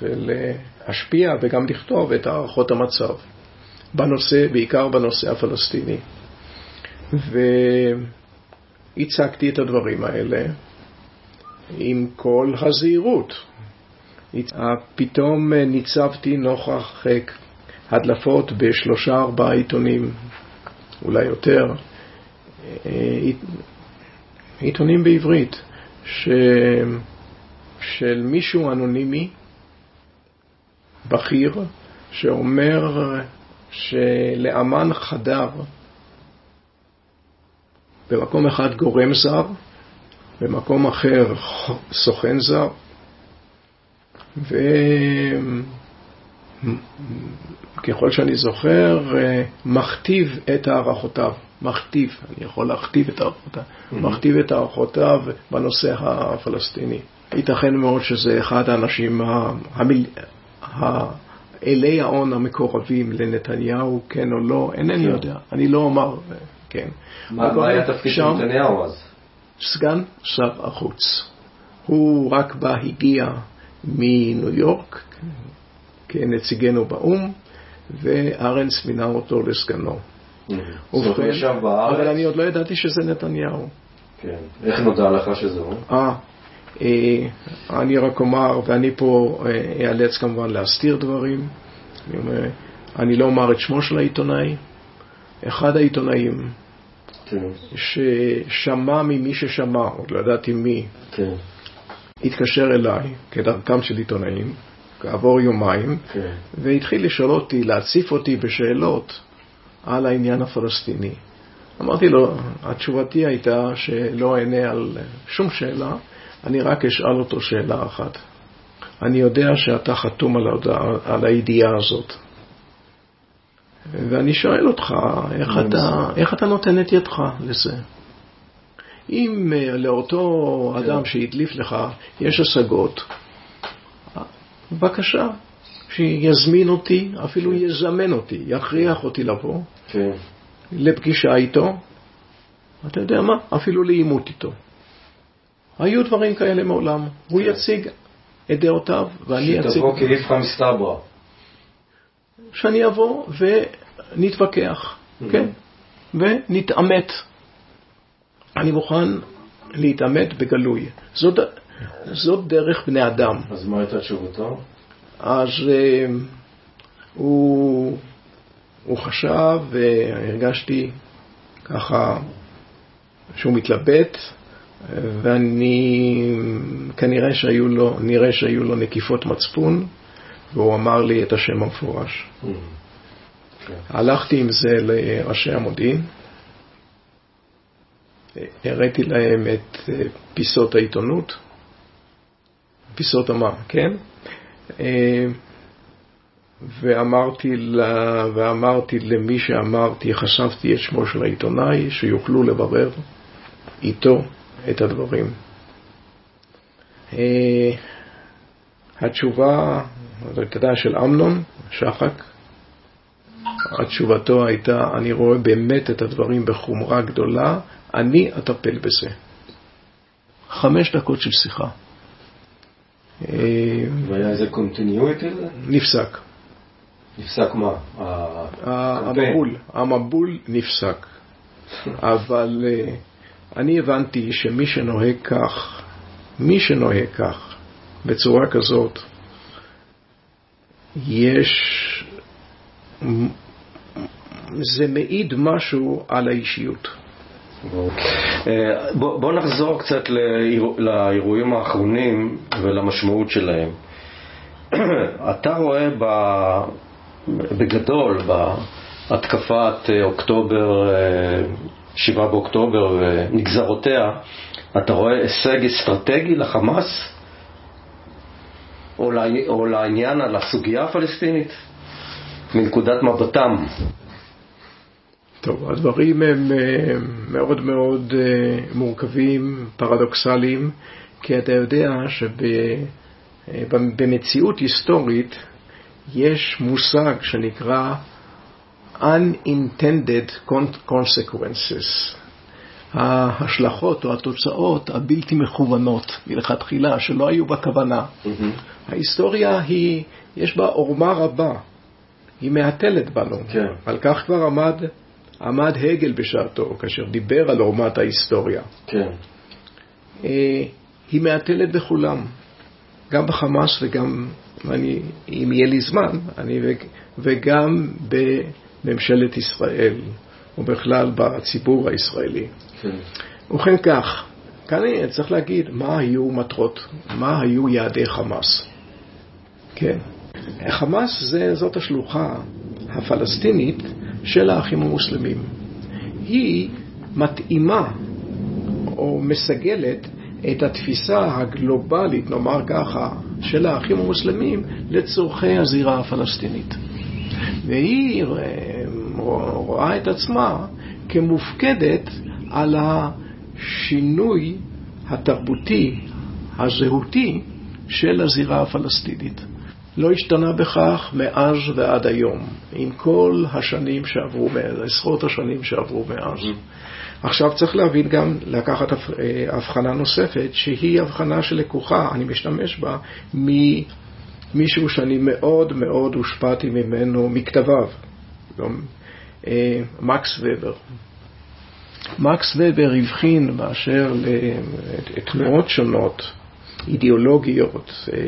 להשפיע וגם לכתוב את הערכות המצב בנושא, בעיקר בנושא הפלסטיני. והצגתי את הדברים האלה עם כל הזהירות. פתאום ניצבתי נוכח אה, הדלפות בשלושה ארבעה עיתונים, אולי יותר, אה, עיתונים בעברית, ש... של מישהו אנונימי, בכיר, שאומר שלאמן חדר במקום אחד גורם זר, במקום אחר סוכן זר, וככל שאני זוכר, מכתיב את הערכותיו. מכתיב, אני יכול להכתיב את הערכותיו, מכתיב את הערכותיו בנושא הפלסטיני. ייתכן מאוד שזה אחד האנשים, המיל... אלי ההון המקורבים לנתניהו, כן או לא, אינני יודע, אני לא אומר, כן. מה היה תפקיד של נתניהו אז? סגן שר החוץ. הוא רק בא, הגיע מניו יורק כנציגנו באו"ם, וארנס מינה אותו לסגנו. ובכן, אבל אני עוד לא ידעתי שזה נתניהו. כן. איך נודע לך שזה הוא? אה, אה, אני רק אומר, ואני פה אה, אאלץ כמובן להסתיר דברים. אני לא אומר את שמו של העיתונאי. אחד העיתונאים כן. ששמע ממי ששמע, עוד לא ידעתי מי, כן. התקשר אליי, כדרכם של עיתונאים, כעבור יומיים, כן. והתחיל לשאול אותי, להציף אותי בשאלות על העניין הפלסטיני. אמרתי לו, התשובתי הייתה שלא אענה על שום שאלה, אני רק אשאל אותו שאלה אחת. אני יודע שאתה חתום על, ההודעה, על הידיעה הזאת. ואני שואל אותך, איך אתה, איך אתה נותן את ידך לזה? אם אה, לאותו אדם שהדליף לך יש השגות, בבקשה, שיזמין אותי, אפילו יזמן אותי, יכריח אותי לבוא כן. לפגישה איתו, אתה יודע מה? אפילו לעימות איתו. היו דברים כאלה מעולם. הוא יציג את דעותיו, ואני אציג... שתבוא כאיפכא מסתברא. שאני אבוא ונתווכח, כן, ונתעמת. אני מוכן להתעמת בגלוי. זאת, זאת דרך בני אדם. אז מה הייתה תשובתו? אז אה, הוא, הוא חשב, והרגשתי ככה שהוא מתלבט, ואני, כנראה שהיו לו, נראה שהיו לו נקיפות מצפון, והוא אמר לי את השם המפורש. כן. הלכתי עם זה לראשי המודיעין, הראיתי להם את אה, פיסות העיתונות, פיסות המה, כן? אה, ואמרתי, לה, ואמרתי למי שאמרתי, חשפתי את שמו של העיתונאי, שיוכלו לברר איתו את הדברים. אה, התשובה, כדאי של אמנון, שחק, התשובתו הייתה, אני רואה באמת את הדברים בחומרה גדולה, אני אטפל בזה. חמש דקות של שיחה. והיה איזה קונטיניויטי? נפסק. נפסק מה? המבול, המבול נפסק. אבל אה, אני הבנתי שמי שנוהג כך, מי שנוהג כך, בצורה כזאת, יש... זה מעיד משהו על האישיות. אה, בוא, בוא נחזור קצת לאיר, לאירועים האחרונים ולמשמעות שלהם. אתה רואה בגדול בהתקפת אוקטובר, 7 באוקטובר ונגזרותיה, אתה רואה הישג אסטרטגי לחמאס? או, לעניין, על הסוגיה הפלסטינית, מנקודת מבטם? טוב, הדברים הם אה, מאוד מאוד אה, מורכבים, פרדוקסליים, כי אתה יודע שבמציאות היסטורית יש מושג שנקרא unintended consequences, ההשלכות או התוצאות הבלתי מכוונות מלכתחילה, שלא היו בכוונה. Mm-hmm. ההיסטוריה היא, יש בה עורמה רבה, היא מהתלת בנו. כן. על כך כבר עמד עמד הגל בשעתו, כאשר דיבר על עורמת ההיסטוריה. כן. אה, היא מהתלת בכולם, גם בחמאס וגם, אני, אם יהיה לי זמן, אני, וגם בממשלת ישראל, ובכלל בציבור הישראלי. כן. ובכן כך, כאן אני צריך להגיד מה היו מטרות, מה היו יעדי חמאס. כן. חמאס זה, זאת השלוחה הפלסטינית של האחים המוסלמים. היא מתאימה או מסגלת את התפיסה הגלובלית, נאמר ככה, של האחים המוסלמים לצורכי הזירה הפלסטינית. והיא רואה את עצמה כמופקדת על השינוי התרבותי, הזהותי, של הזירה הפלסטינית. לא השתנה בכך מאז ועד היום, עם כל השנים שעברו עשרות השנים שעברו מאז. עכשיו צריך להבין גם, לקחת אה, הבחנה נוספת, שהיא הבחנה שלקוחה, אני משתמש בה, ממישהו שאני מאוד מאוד הושפעתי ממנו, מכתביו, אה, מקס ובר. מקס ובר הבחין באשר לתנועות שונות, אידיאולוגיות, אה,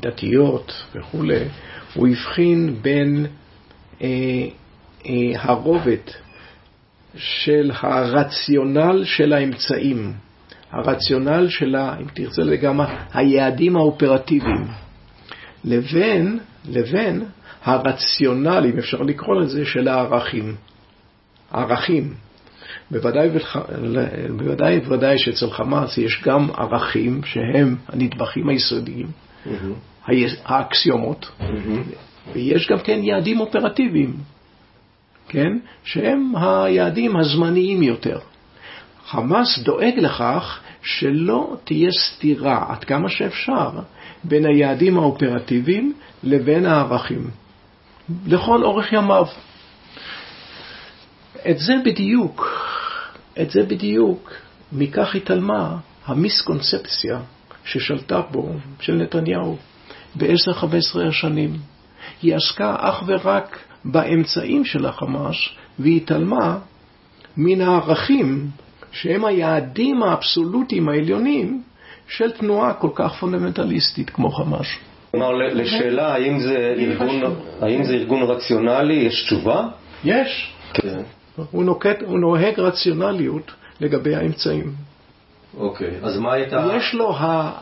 דתיות וכולי, הוא הבחין בין אה, אה, הרובד של הרציונל של האמצעים, הרציונל של, אם תרצה גם היעדים האופרטיביים, לבין, לבין הרציונל, אם אפשר לקרוא לזה, של הערכים. ערכים. בוודאי בוודאי ובוודאי שאצל חמאס יש גם ערכים שהם הנדבכים היסודיים, האקסיומות, ויש גם כן יעדים אופרטיביים, כן? שהם היעדים הזמניים יותר. חמאס דואג לכך שלא תהיה סתירה עד כמה שאפשר בין היעדים האופרטיביים לבין הערכים, לכל אורך ימיו. את זה בדיוק, את זה בדיוק, מכך התעלמה המיסקונספציה ששלטה בו, של נתניהו, ב-10-15 השנים. היא עסקה אך ורק באמצעים של החמאס, והיא התעלמה מן הערכים שהם היעדים האבסולוטיים העליונים של תנועה כל כך פונדמנטליסטית כמו חמאס. כלומר, לשאלה האם זה ארגון, האם זה ארגון רציונלי, יש תשובה? יש. כן. הוא, נוקט, הוא נוהג רציונליות לגבי האמצעים. אוקיי, אז מה הייתה... יש לו ה...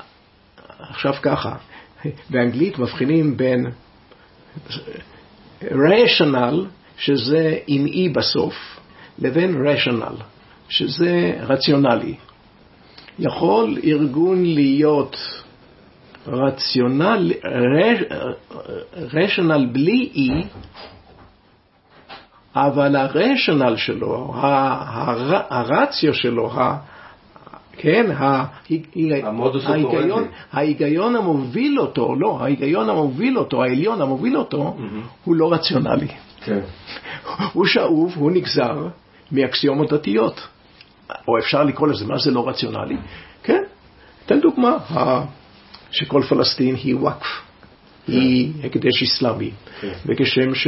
עכשיו ככה, באנגלית מבחינים בין rational, שזה עם אי בסוף, לבין rational, שזה רציונלי. יכול ארגון להיות רציונל, רציונל בלי אי, אבל הרציונל שלו, הר, הרציו שלו, ה, כן, ההיגיון. ההיגיון המוביל אותו, לא, ההיגיון המוביל אותו, העליון המוביל אותו, הוא לא רציונלי. כן. הוא שאוב, הוא נגזר מאקסיומות דתיות. או אפשר לקרוא לזה, מה זה לא רציונלי? כן, אתן דוגמה, שכל פלסטין היא וואקף, היא הקדש אסלאמי, וכשם ש...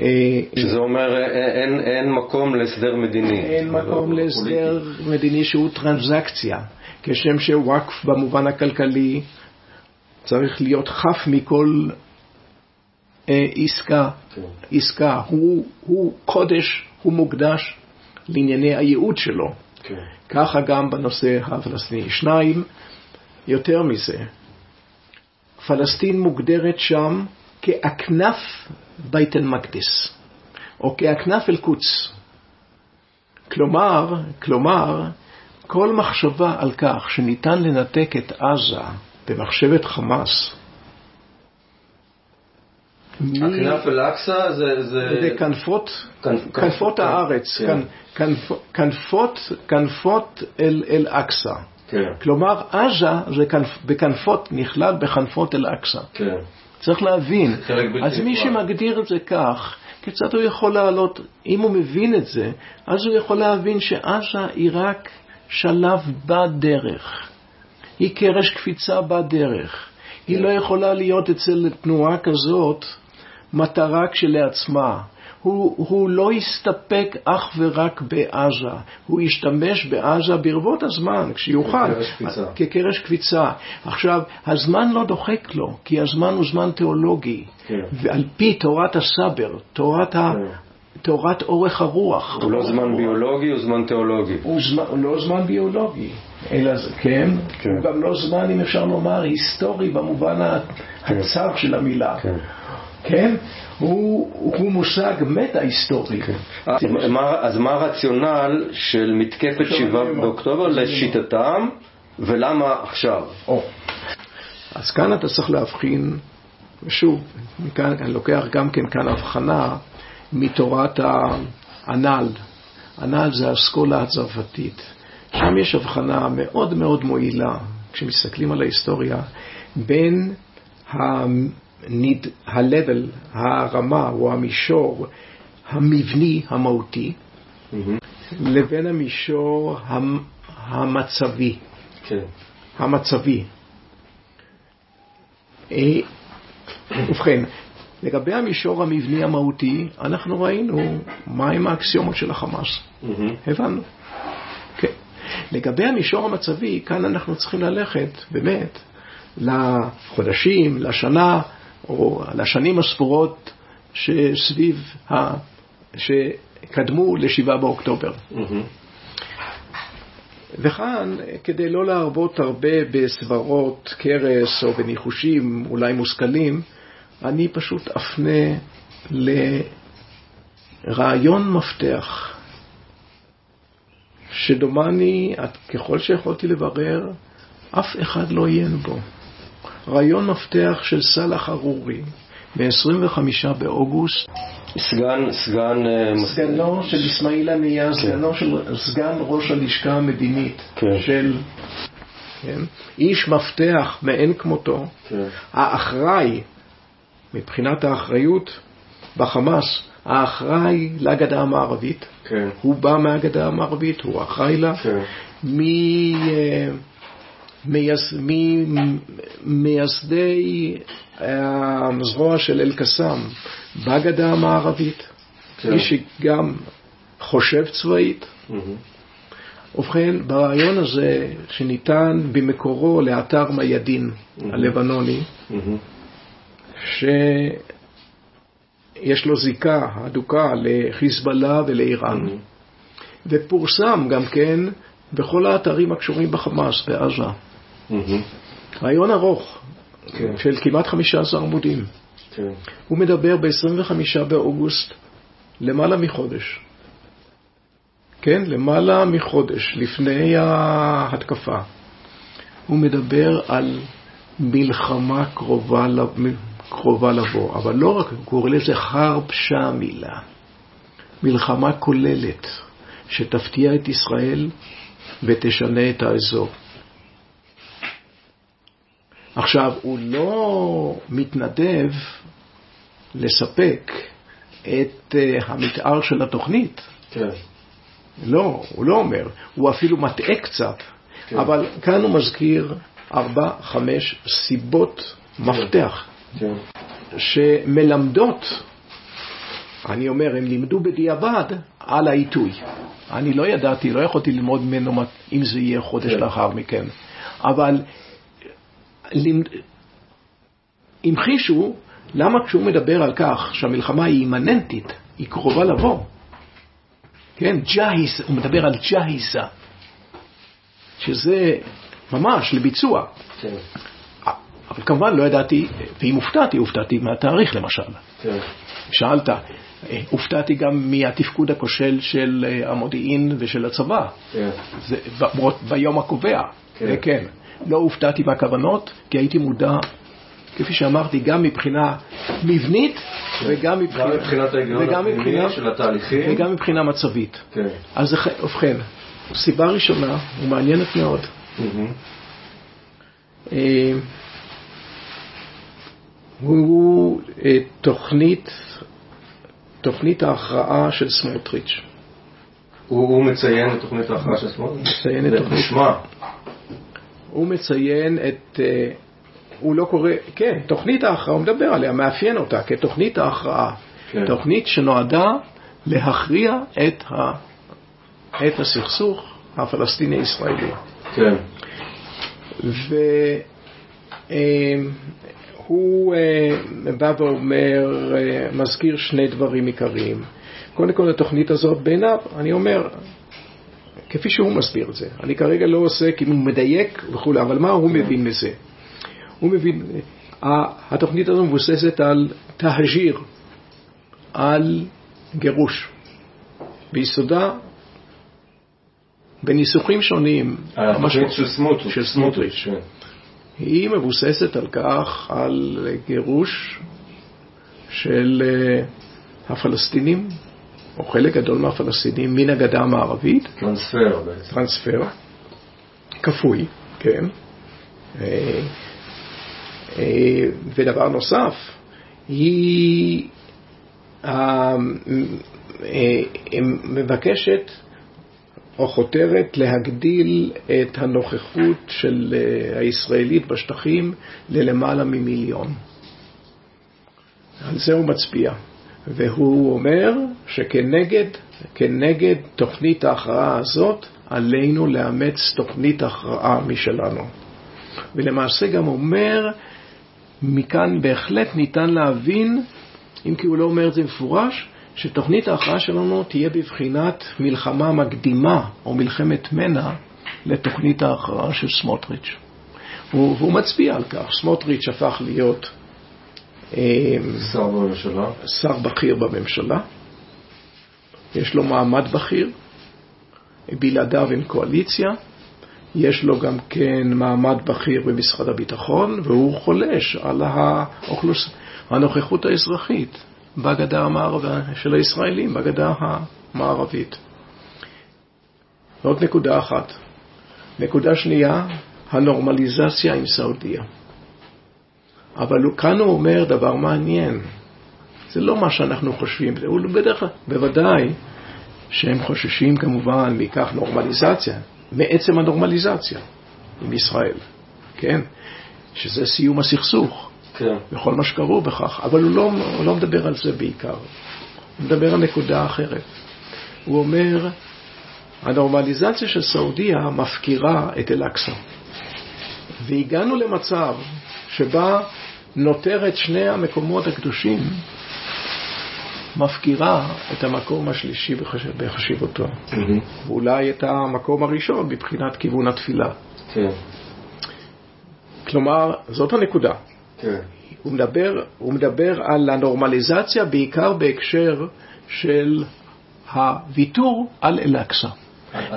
אה, שזה אומר אה, אין, אין מקום להסדר מדיני. אין לא מקום להסדר מדיני שהוא טרנזקציה, כשם שוואקף במובן הכלכלי צריך להיות חף מכל אה, עסקה, כן. עסקה, הוא, הוא קודש, הוא מוקדש לענייני הייעוד שלו. כן. ככה גם בנושא הפלסטיני. שניים, יותר מזה, פלסטין מוגדרת שם כאכנף בית אל-מקדיס, או כאכנף אל-קודס. כלומר, כלומר, כל מחשבה על כך שניתן לנתק את עזה במחשבת חמאס, הכנף אל-אקצא זה... זה... זה כנפות, כנפ- כנפות כנפ- הארץ, כן. כנ- כנפ- כנפות, כנפות אל אל אקצא. כן, כלומר, עזה זה כנפ, בכנפות, נכלל בכנפות אל אקצא. כן. צריך להבין. אז מי. שמגדיר את זה כך, כיצד הוא יכול לעלות, אם הוא מבין את זה, אז הוא יכול להבין שעזה היא רק שלב בדרך. היא קרש קפיצה בדרך. היא לא יכולה להיות אצל תנועה כזאת מטרה כשלעצמה. הוא, הוא לא יסתפק אך ורק בעזה, הוא ישתמש בעזה ברבות הזמן, כשיוכל, כקרש קפיצה. כקרש קפיצה. עכשיו, הזמן לא דוחק לו, כי הזמן הוא זמן תיאולוגי, כן. ועל פי תורת הסבר, תורת, ה... כן. תורת אורך הרוח. הוא לא זמן ביולוגי, הוא זמן תיאולוגי. הוא, הוא לא זמן ביולוגי, אלא זה, כן, כן. הוא גם לא זמן, אם אפשר לומר, היסטורי במובן ה- הצר של המילה. כן. כן? הוא, הוא מושג מטה-היסטורי. אז מה- אז מה הרציונל של מתקפת 7 באוקטובר לשיטתם, ולמה עכשיו? או. אז כאן אתה צריך להבחין, ושוב, מכאן אני לוקח גם כן כאן הבחנה מתורת הנ"ל. הנ"ל זה האסכולה הצרפתית. שם יש הבחנה מאוד מאוד מועילה, כשמסתכלים על ההיסטוריה, בין הניד, ה-level, הרמה או המישור המבני המהותי, לבין המישור המ- המצבי. כן. המצבי. אה, ובכן, לגבי המישור המבני המהותי, אנחנו ראינו מהם האקסיומות של החמאס. מהמם. הבנו. כן. לגבי המישור המצבי, כאן אנחנו צריכים ללכת באמת לחודשים, לשנה, או לשנים הספורות שסביב, ה... שקדמו ל-7 באוקטובר. מהמם. וכאן, כדי לא להרבות הרבה בסברות קרס או בניחושים אולי מושכלים, אני פשוט אפנה לרעיון מפתח, שדומני, ככל שיכולתי לברר, אף אחד לא עיין בו. רעיון מפתח של סאלח ארורי, ב-25 באוגוסט, סגן, סגן, אה, סגנו של אסמאעיל הנייה, סגנו של סגן ראש הלשכה המדינית כן. של... כן, איש מפתח מאין כמותו, כן. האחראי, מבחינת האחריות בחמאס, האחראי לגדה המערבית, כן. הוא בא מהגדה המערבית, הוא אחראי לה, כן. מ- ממייסדי אה, הזרוע של אל-קסאם בגדה המערבית, כן. איש שגם חושב צבאית. ובכן, ברעיון הזה, שניתן במקורו לאתר מיידין הלבנוני. שיש לו זיקה הדוקה לחיזבאללה ולאיראן. ופורסם גם כן בכל האתרים הקשורים בחמאס בעזה. רעיון ארוך, כן. של כמעט 15 עמודים. כן. הוא מדבר ב-25 באוגוסט, למעלה מחודש. כן, למעלה מחודש לפני ההתקפה. הוא מדבר על מלחמה קרובה, קרובה לבוא, אבל לא רק, הוא קורא לזה חרב מילה. מלחמה כוללת, שתפתיע את ישראל ותשנה את האזור. עכשיו, הוא לא מתנדב לספק את אה, המתאר של התוכנית. כן. לא, הוא לא אומר, הוא אפילו מטעה קצת, כן. אבל כאן הוא מזכיר ארבע, חמש סיבות מפתח כן. שמלמדות, אני אומר, הם לימדו בדיעבד על העיתוי. אני לא ידעתי, לא יכולתי ללמוד ממנו אם זה יהיה חודש כן. לאחר מכן, אבל המחישו למה כשהוא מדבר על כך שהמלחמה היא אימננטית, היא קרובה לבוא, כן, ג'היס, הוא מדבר על ג'היסה, שזה ממש לביצוע. כן. אבל כמובן לא ידעתי, ואם הופתעתי, הופתעתי מהתאריך למשל. כן. שאלת, אה, הופתעתי גם מהתפקוד הכושל של אה, המודיעין ושל הצבא, כן. זה ב- ביום הקובע. כן. כן. לא הופתעתי מהכוונות, כי הייתי מודע, כפי שאמרתי, גם מבחינה מבנית וגם גם מבחינה, מבחינת ההיגיון וגם מבחינה- של התהליכים. וגם מבחינה מצבית. כן. אז ובכן, סיבה ראשונה, ומעניינת מאוד. אה, הוא אה, תוכנית, תוכנית ההכרעה של סמוטריץ'. הוא הוא מציין את תוכנית ההכרעה של שמאל? מציין את תוכנית- נשמע. הוא מציין את, אה, הוא לא קורא, כן, תוכנית ההכרעה, הוא מדבר עליה, מאפיין אותה כתוכנית ההכרעה. כן. תוכנית שנועדה להכריע את, ה, את הסכסוך הפלסטיני-ישראלי. כן. והוא אה, בא ואומר, אה, מזכיר שני דברים עיקריים. קודם כל, התוכנית הזאת בעיניו, אני אומר, כפי שהוא מסביר את זה. אני כרגע לא אם הוא מדייק וכולי, אבל מה הוא מבין מזה? הוא מבין, התוכנית הזו מבוססת על תהג'יר, על גירוש. ביסודה, בניסוחים שונים, התוכנית המשמעות- של סמוטריץ'. של סמוטריץ'. כן. היא מבוססת על כך, על גירוש של אה, הפלסטינים, או חלק גדול מהפלסטינים, מן הגדה המערבית, טרנספר בעצם. טרנספר, כפוי, כן. אה, אה, ודבר נוסף, היא אה, מבקשת או חותרת להגדיל את הנוכחות של הישראלית בשטחים ללמעלה ממיליון. על זה הוא מצביע. והוא אומר שכנגד כנגד תוכנית ההכרעה הזאת, עלינו לאמץ תוכנית הכרעה משלנו. ולמעשה גם אומר, מכאן בהחלט ניתן להבין, אם כי הוא לא אומר את זה מפורש, שתוכנית ההכרעה שלנו תהיה בבחינת מלחמה מקדימה או מלחמת מנע לתוכנית ההכרעה של סמוטריץ'. והוא, מצביע על כך. סמוטריץ' הפך להיות שר בממשלה. שר בכיר בממשלה. יש לו מעמד בכיר, בלעדיו אין קואליציה. יש לו גם כן מעמד בכיר במשרד הביטחון, והוא חולש על האוכלוס... הנוכחות האזרחית בגדה המערבית, של הישראלים, בגדה המערבית. עוד נקודה אחת. נקודה שנייה, הנורמליזציה עם סעודיה. אבל כאן הוא אומר דבר מעניין. זה לא מה שאנחנו חושבים, הוא בדרך כלל, בוודאי שהם חוששים כמובן מכך נורמליזציה, מעצם הנורמליזציה עם ישראל, כן? שזה סיום הסכסוך, כן. וכל מה שקרו בכך, אבל הוא לא, הוא לא מדבר על זה בעיקר, הוא מדבר על נקודה אחרת. הוא אומר, הנורמליזציה של סעודיה מפקירה את אל-אקצא. והגענו למצב שבה נותרת שני המקומות הקדושים מפקירה את המקום השלישי בחשיבותו. ואולי את המקום הראשון מבחינת כיוון התפילה. כן. כלומר, זאת הנקודה. כן. הוא מדבר, הוא מדבר על הנורמליזציה בעיקר בהקשר של הוויתור על אל-אקצא.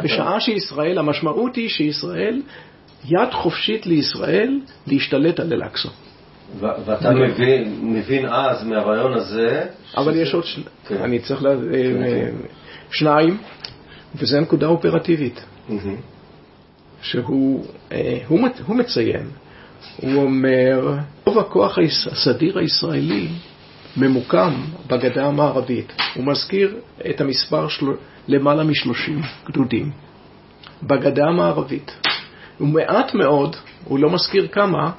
בשעה שישראל, המשמעות היא שישראל, יד חופשית לישראל להשתלט על אל-אקצא. ואתה מבין, מבין אז מהרעיון הזה... אבל שזה... יש עוד, ש... כן. אני צריך לה... כן, כן. שניים, וזו נקודה אופרטיבית. שהוא אה, הוא, הוא מציין, הוא אומר, רוב הכוח הסדיר הישראלי ממוקם בגדה המערבית. הוא מזכיר את המספר של... למעלה משלושים גדודים בגדה המערבית. ומעט מאוד, הוא לא מזכיר כמה,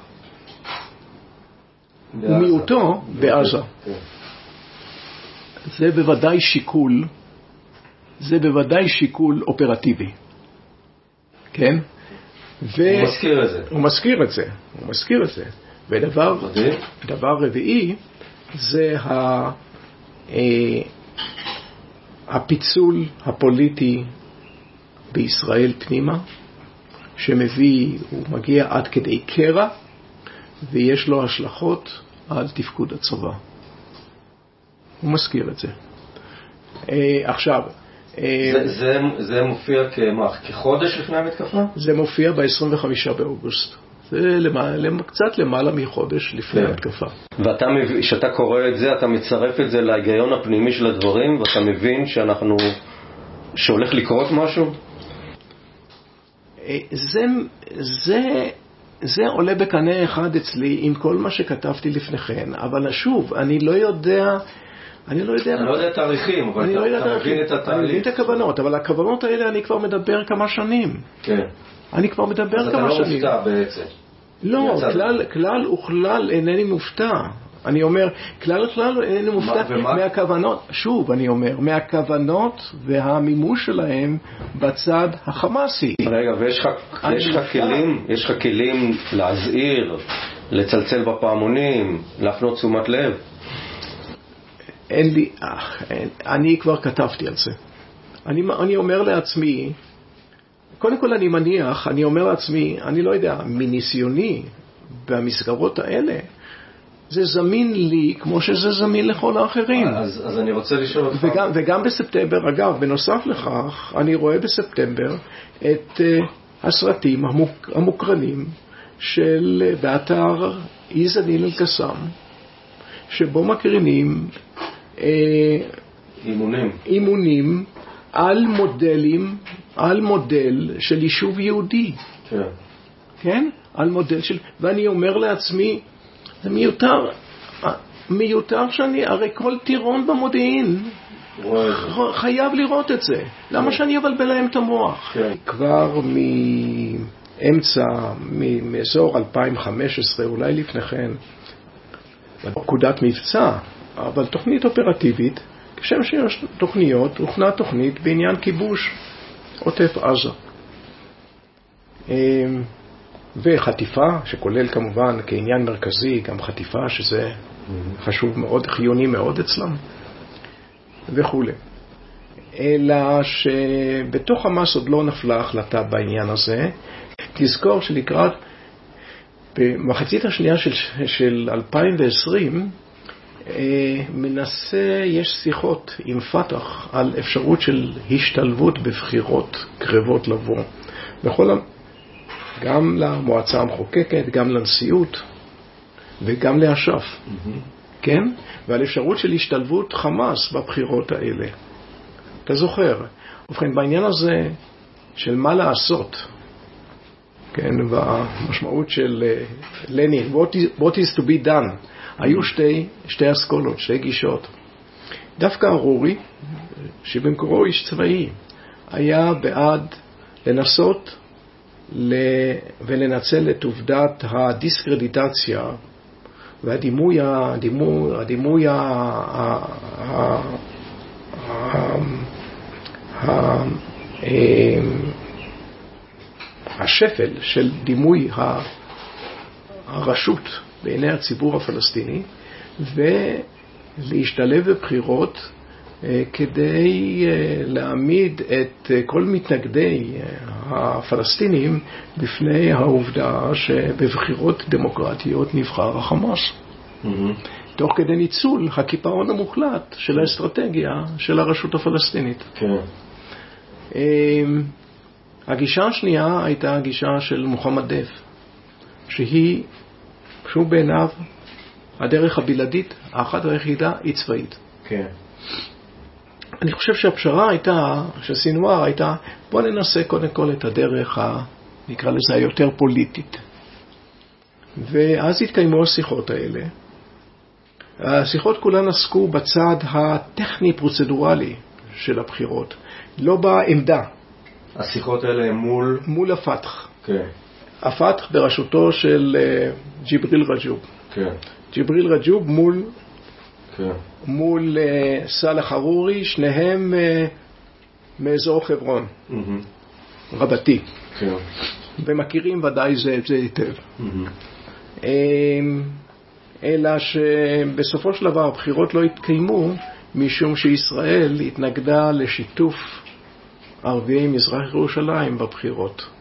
ומיעוטו בעזה. זה בוודאי שיקול, זה בוודאי שיקול אופרטיבי, כן? ו... הוא מזכיר את זה. הוא מזכיר את זה, הוא מזכיר את זה. ודבר דבר רביעי זה ה... אה, הפיצול הפוליטי בישראל פנימה, שמביא, הוא מגיע עד כדי קרע, ויש לו השלכות על תפקוד הצבא. הוא מזכיר את זה. אה, עכשיו... אה, זה, זה, זה מופיע כמה, כחודש לפני המתקפה? זה מופיע ב-25 באוגוסט. זה למעלה, קצת למעלה מחודש לפני כן. המתקפה. ואתה, כשאתה קורא את זה, אתה מצרף את זה להיגיון הפנימי של הדברים, ואתה מבין שאנחנו, שהולך לקרות משהו? זה, זה זה עולה בקנה אחד אצלי עם כל מה שכתבתי לפניכן, אבל שוב, אני לא יודע... אני לא יודע... אני לא יודע תאריכים, אבל אתה, לא אתה מבין את התהליך. אני מבין את הכוונות, אבל הכוונות האלה אני כבר מדבר כמה שנים. כן. אני כבר מדבר כמה שנים. אז אתה לא מופתע בעצם. לא, כלל, כלל וכלל אינני מופתע. אני אומר, כלל וכלל אינני מופתע מהכוונות, שוב אני אומר, מהכוונות והמימוש שלהם בצד החמאסי. רגע, ויש לך כלים, יש לך כלים להזהיר, לצלצל בפעמונים, להפנות תשומת לב? אין לי, אין, אני כבר כתבתי על זה. אני, אני אומר לעצמי, קודם כל אני מניח, אני אומר לעצמי, אני לא יודע, מניסיוני במסגרות האלה, זה זמין לי כמו שזה זמין לכל האחרים. אז, אז אני רוצה לשאול אותך... וגם, וגם בספטמבר, אגב, בנוסף לכך, אני רואה בספטמבר את uh, הסרטים המוק, המוקרנים של, uh, באתר איזדין אל-קסאם, שבו מקרינים uh, אימונים. אימונים על מודלים, על מודל של יישוב יהודי. כן. כן? על מודל של... ואני אומר לעצמי, זה מיותר. מיותר שאני, הרי כל טירון במודיעין. חייב לראות את זה. למה שאני אבלבל להם את המוח? כן. כבר מאמצע, מ- מאזור 2015, אולי לפני כן, פקודת מבצע, אבל תוכנית אופרטיבית, כשם שיש תוכניות, הוכנה תוכנית בעניין כיבוש עוטף עזה. וחטיפה, שכולל כמובן כעניין מרכזי גם חטיפה, שזה חשוב מאוד, חיוני מאוד אצלם, וכולי. אלא שבתוך חמאס עוד לא נפלה החלטה בעניין הזה. תזכור שלקראת, במחצית השנייה של, של 2020, אה, מנסה, יש שיחות עם פת"ח על אפשרות של השתלבות בבחירות קרבות לבוא. בכל, גם למועצה המחוקקת, גם לנשיאות וגם לאש"ף, כן? ועל אפשרות של השתלבות חמאס בבחירות האלה. אתה זוכר. ובכן, בעניין הזה של מה לעשות, כן, במשמעות של אה, לנין, what is, what is to be done, היו שתי, שתי אסכולות, שתי גישות. דווקא ארורי, שבמקורו איש צבאי, היה בעד לנסות. ולנצל את עובדת הדיסקרדיטציה והדימוי, הדימוי, הדימוי ה... ה... ה... ה... ה... אמ, השפל של דימוי הרשות בעיני הציבור הפלסטיני ולהשתלב בבחירות אה, כדי אה, להעמיד את אה, כל מתנגדי אה, הפלסטינים בפני העובדה שבבחירות דמוקרטיות נבחר החמאס. תוך כדי ניצול הקיפאון המוחלט של האסטרטגיה של הרשות הפלסטינית. כן. הגישה השנייה הייתה הגישה של מוחמד דף, שהיא, שהוא בעיניו הדרך הבלעדית, האחת והיחידה, היא צבאית. כן. אני חושב שהפשרה הייתה, של סינואר הייתה, בוא ננסה קודם כל את הדרך, ה, נקרא לזה, היותר פוליטית. ואז התקיימו השיחות האלה. השיחות כולן עסקו בצד הטכני-פרוצדורלי של הבחירות, לא בעמדה, השיחות האלה מול... מול הפתח. כן. הפתח בראשותו של אה, ג'יבריל רג'וב. כן. ג'יבריל רג'וב מול, כן. מול אה, סאלח ארורי, שניהם אה, מאזור חברון, מהמם. רבתי, כן. ומכירים ודאי זה את זה היטב. אמ, אלא שבסופו של דבר הבחירות לא התקיימו משום שישראל התנגדה לשיתוף ערביי מזרח ירושלים בבחירות.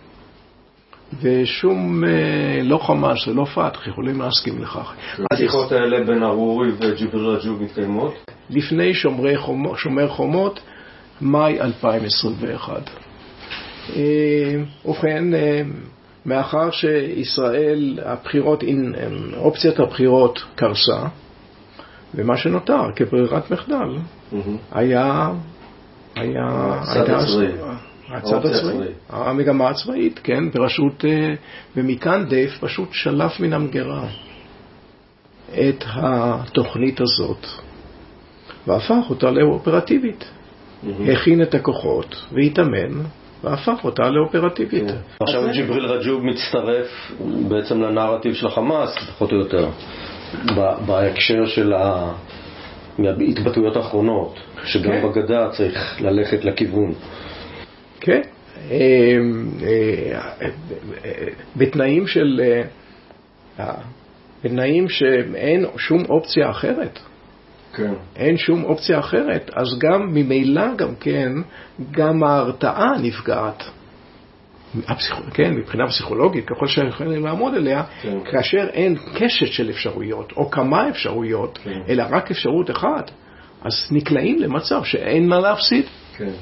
ושום, אה, לא חמאס ולא פתח יכולים להסכים לכך. השיחות האלה בין ארורי וג'יבריל רג'וב מתקיימות? לפני חומות, שומר חומות, מאי 2021. אה, ובכן, אה, מאחר שישראל, הבחירות, אופציית הבחירות קרסה, ומה שנותר כברירת מחדל. היה... היה... הצד הייתה- הצבאי. המגמה הצבאית, כן, בראשות... אה, ומכאן דף פשוט שלף מן המגירה את התוכנית הזאת והפך אותה לאופרטיבית. הכין את הכוחות והתאמן והפך אותה לאופרטיבית. כן. עכשיו ג'יבריל רג'וב מצטרף בעצם לנרטיב של החמאס, פחות או יותר, בהקשר של ה- מההתבטאויות האחרונות, שגם כן. בגדה צריך ללכת לכיוון. כן. אה, אה, אה, בתנאים של... בתנאים שאין שום אופציה אחרת. כן. אין שום אופציה אחרת, אז גם ממילא גם כן, גם ההרתעה נפגעת. הפסיכ... כן, מבחינה פסיכולוגית, ככל שיכולים לעמוד עליה, כן. כאשר אין קשת של אפשרויות, או כמה אפשרויות, כן. אלא רק אפשרות אחת, אז נקלעים למצב שאין מה להפסיד. כן.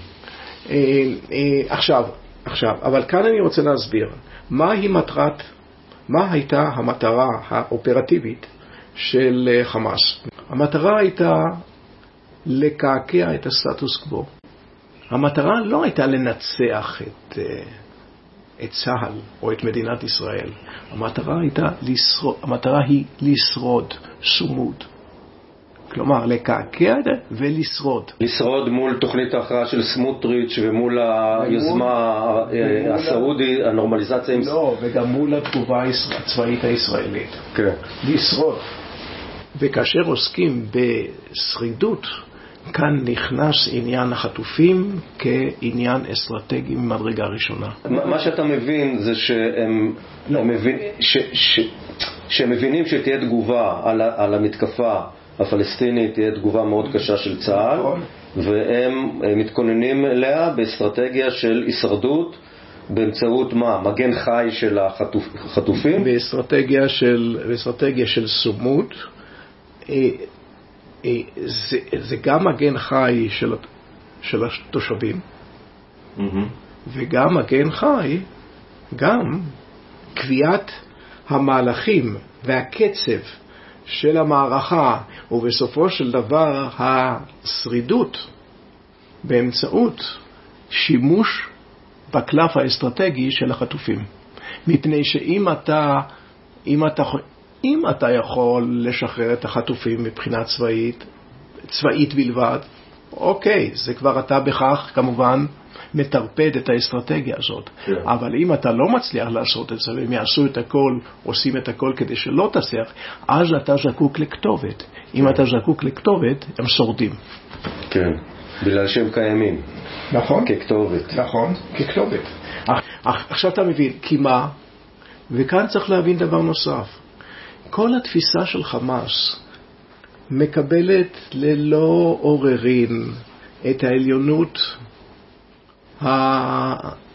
אה, אה, עכשיו, עכשיו, אבל כאן אני רוצה להסביר, מהי מטרת, מה הייתה המטרה האופרטיבית של אה, חמאס? המטרה הייתה לקעקע את הסטטוס קוו. המטרה לא הייתה לנצח את, את צה"ל או את מדינת ישראל. המטרה, הייתה לשרוד, המטרה היא לשרוד, סומוד. כלומר, לקעקע ולשרוד. לשרוד מול תוכנית ההכרעה של סמוטריץ' ומול היוזמה ומול- הסעודית, הנורמליזציה עם... לא, וגם מול התגובה הצבאית הישראלית. כן. לשרוד. וכאשר עוסקים בשרידות, כאן נכנס עניין החטופים כעניין אסטרטגי ממדרגה ראשונה. מה שאתה מבין זה שהם לא. מבין, ש, ש, שהם מבינים שתהיה תגובה על, על המתקפה הפלסטינית, תהיה תגובה מאוד קשה של צה"ל, נכון. והם אה, מתכוננים אליה באסטרטגיה של הישרדות באמצעות מה? מגן חי של החטופ, החטופים? באסטרטגיה של, באסטרטגיה של סומות, אה, אה, זה, זה גם מגן חי של, של התושבים. וגם מגן חי, גם קביעת המהלכים והקצב של המערכה, ובסופו של דבר השרידות באמצעות שימוש בקלף האסטרטגי של החטופים. מפני שאם אתה, אם אתה, אם אתה יכול לשחרר את החטופים מבחינה צבאית, צבאית בלבד, אוקיי, זה כבר אתה בכך כמובן מטרפד את האסטרטגיה הזאת. כן. אבל אם אתה לא מצליח לעשות את זה והם יעשו את הכל, עושים את הכל כדי שלא תצליח, אז אתה זקוק לכתובת. אם אתה זקוק לכתובת, הם שורדים. כן, בגלל שהם קיימים נכון? ככתובת. נכון, ככתובת. עכשיו אתה מבין, כי מה? וכאן צריך להבין דבר נוסף. כל התפיסה של חמאס מקבלת ללא עוררין את העליונות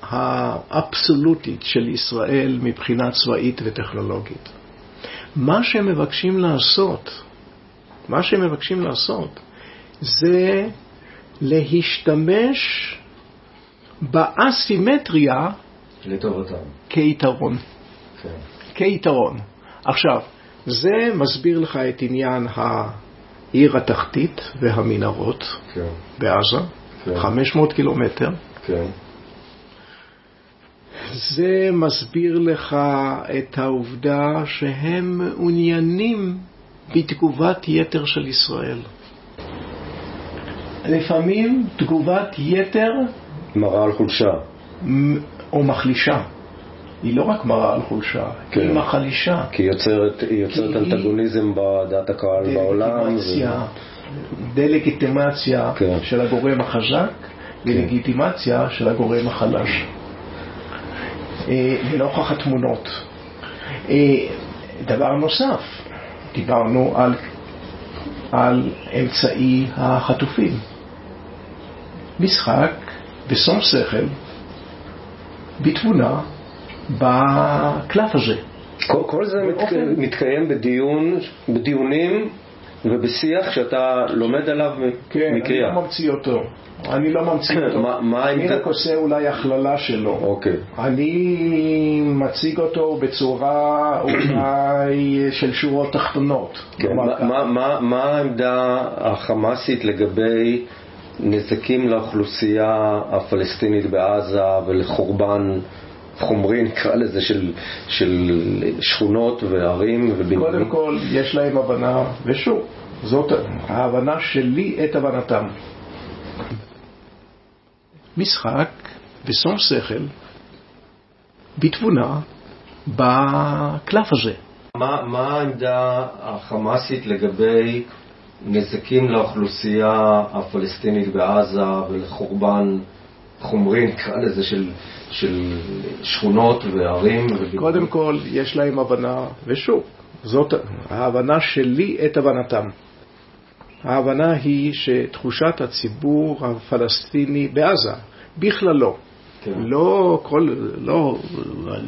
האבסולוטית של ישראל מבחינה צבאית וטכנולוגית. מה שהם מבקשים לעשות, מה שהם מבקשים לעשות, זה להשתמש באסימטריה לטובתם. כיתרון. כן. כיתרון. עכשיו, זה מסביר לך את עניין העיר התחתית והמנהרות כן, בעזה, כן. 500 קילומטר. כן. זה מסביר לך את העובדה שהם מעוניינים בתגובת יתר של ישראל. לפעמים תגובת יתר מראה על חולשה. או מחלישה. היא לא רק מראה על חולשה, כן. היא מחלישה. כי היא יוצרת, היא יוצרת כי היא- אנטגוניזם בדעת הקהל בעולם. דלגיטימציה, דלגיטימציה כן. של הגורם החזק ולגיטימציה של הגורם החלש. אה, לנוכח התמונות. אה, דבר נוסף, דיברנו על, על אמצעי החטופים. משחק בשום שכל, בתבונה, בקלף הזה. כל, כל זה מת, באופן- מתקיים בדיון, בדיונים ובשיח שאתה לומד עליו מ- כן, אני מקריאה. לא ממציא אותו. אני לא ממציא אותו. מה- מה אני רק עושה אולי הכללה שלו. אוקיי. אני מציג אותו בצורה אולי של שורות תחתונות. כן, מה. מה, מה, מה העמדה החמאסית לגבי נזקים לאוכלוסייה הפלסטינית בעזה ולחורבן חומרי, נקרא לזה, של, של שכונות וערים ובניינים? קודם כל, יש להם הבנה, ושוב, זאת ההבנה שלי את הבנתם. משחק בשום שכל, בתבונה, בקלף הזה. מה, מה העמדה החמאסית לגבי נזקים לאוכלוסייה הפלסטינית בעזה ולחורבן חומרי, נקרא לזה, של, של שכונות וערים? קודם כל, יש להם הבנה, ושוב, זאת ההבנה שלי את הבנתם. ההבנה היא שתחושת הציבור הפלסטיני בעזה, בכללו, כן. לא, כל, לא,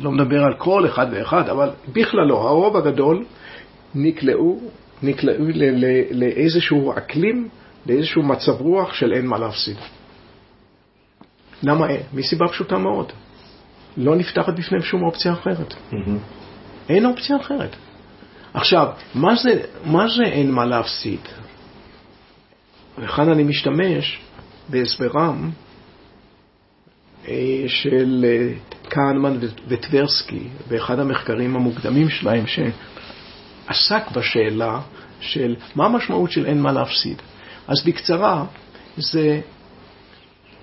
לא מדבר על כל אחד ואחד, אבל בכללו, הרוב הגדול נקלעו, נקלעו ל, ל, לאיזשהו אקלים, לאיזשהו מצב רוח של אין מה להפסיד. למה אין? מסיבה פשוטה מאוד. לא נפתחת בפניהם שום אופציה אחרת. אין אופציה אחרת. עכשיו, מה זה, מה זה אין מה להפסיד? וכאן אני משתמש בהסברם אה, של אה, כהנמן ו- וטברסקי, באחד המחקרים המוקדמים שלהם, עסק בשאלה של מה המשמעות של אין מה להפסיד. אז בקצרה, זה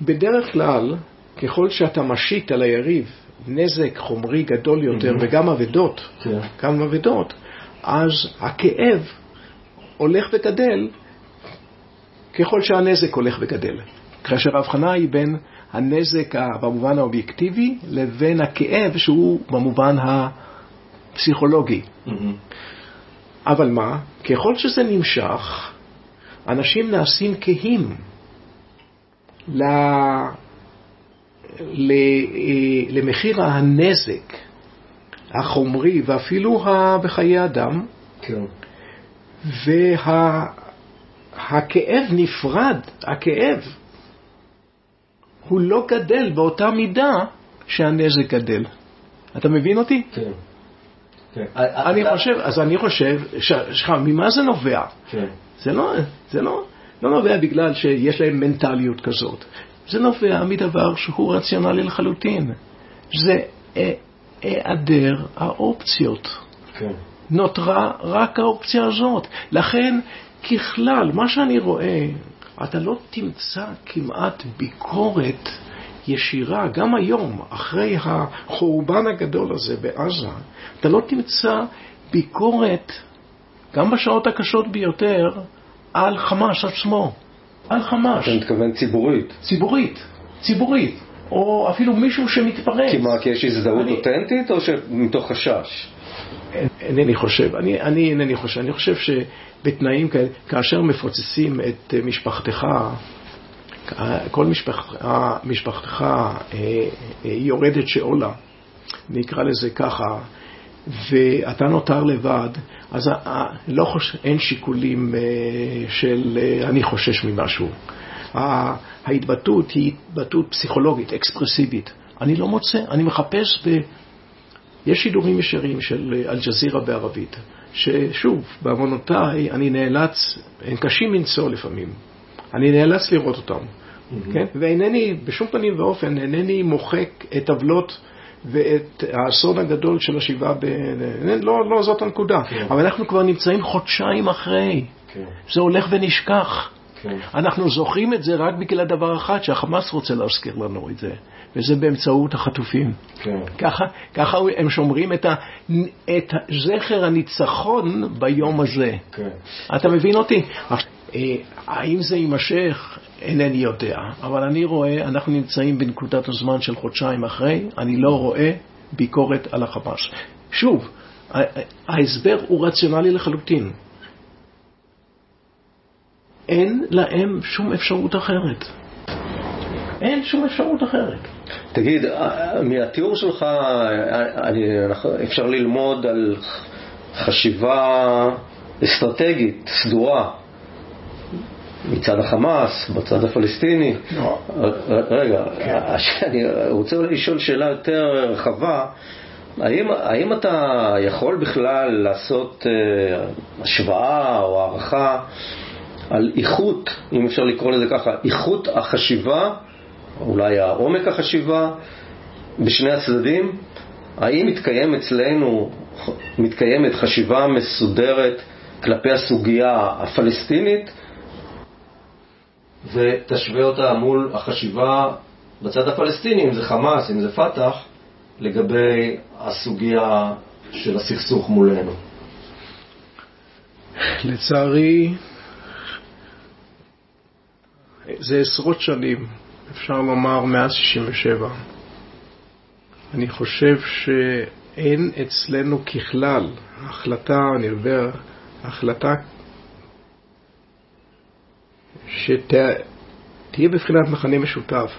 בדרך כלל, ככל שאתה משית על היריב נזק חומרי גדול יותר mm-hmm. וגם אבדות, כן. גם אבדות, אז הכאב הולך וגדל ככל שהנזק הולך וגדל. כאשר ההבחנה היא בין הנזק במובן האובייקטיבי לבין הכאב שהוא במובן הפסיכולוגי. Mm-hmm. אבל מה? ככל שזה נמשך, אנשים נעשים כהים ל... למחיר הנזק החומרי ואפילו בחיי אדם, כן. והכאב וה... נפרד, הכאב הוא לא גדל באותה מידה שהנזק גדל. אתה מבין אותי? כן. כן. אני חושב, אז אני חושב, סליחה, ממה זה נובע? כן. זה לא, זה לא, לא נובע בגלל שיש להם מנטליות כזאת. זה נובע מדבר שהוא רציונלי לחלוטין. זה היעדר האופציות. כן. נותרה רק האופציה הזאת. לכן, ככלל, מה שאני רואה, אתה לא תמצא כמעט ביקורת ישירה, גם היום, אחרי החורבן הגדול הזה בעזה, אתה לא תמצא ביקורת, גם בשעות הקשות ביותר, על חמאס עצמו. על חמאס. אתה מתכוון ציבורית. ציבורית, ציבורית. או אפילו מישהו שמתפרץ. כי מה, כי יש הזדהות אני... אותנטית או שמתוך חשש? אינני חושב, אני, אני אינני חושב, אני חושב שבתנאים כאלה, כאשר מפוצצים את משפחתך, כל משפח, משפחתך אה, אה, יורדת שאולה, נקרא לזה ככה, ואתה נותר לבד, אז לא חוש... אין שיקולים אה, של אני חושש ממשהו. ההתבטאות היא התבטאות פסיכולוגית, אקספרסיבית. אני לא מוצא, אני מחפש ב... יש שידורים ישרים של אל-ג'זירה בערבית, ששוב, בעוונותיי אני נאלץ, הם קשים מנשוא לפעמים, אני נאלץ לראות אותם, mm-hmm. כן? ואינני, בשום פנים ואופן, אינני מוחק את עוולות ואת האסון הגדול של השבעה ב... לא, לא זאת הנקודה, כן. אבל אנחנו כבר נמצאים חודשיים אחרי, כן. זה הולך ונשכח. כן. אנחנו זוכרים את זה רק בגלל דבר אחד, שהחמאס רוצה להזכיר לנו את זה, וזה באמצעות החטופים. כן. ככה, ככה הם שומרים את, ה, את זכר הניצחון ביום הזה. כן. אתה מבין אותי? אה, האם זה יימשך? אינני יודע, אבל אני רואה, אנחנו נמצאים בנקודת הזמן של חודשיים אחרי, אני לא רואה ביקורת על החמאס. שוב, ההסבר הוא רציונלי לחלוטין. אין להם שום אפשרות אחרת. אין שום אפשרות אחרת. תגיד, מהתיאור שלך אני, אפשר ללמוד על חשיבה אסטרטגית, סדורה, מצד החמאס, בצד הפלסטיני. לא. רגע, כן. אני רוצה לשאול שאלה יותר רחבה. האם, האם אתה יכול בכלל לעשות uh, השוואה או הערכה על איכות, אם אפשר לקרוא לזה ככה, איכות החשיבה, אולי העומק החשיבה, בשני הצדדים? האם מתקיים אצלנו, מתקיימת חשיבה מסודרת כלפי הסוגיה הפלסטינית ותשווה אותה מול החשיבה בצד הפלסטיני, אם זה חמאס, אם זה פת"ח, לגבי הסוגיה של הסכסוך מולנו. לצערי, זה עשרות שנים, אפשר לומר מאז 67. אני חושב שאין אצלנו ככלל החלטה, אני מדבר, החלטה שתהיה בבחינת מכנה משותף.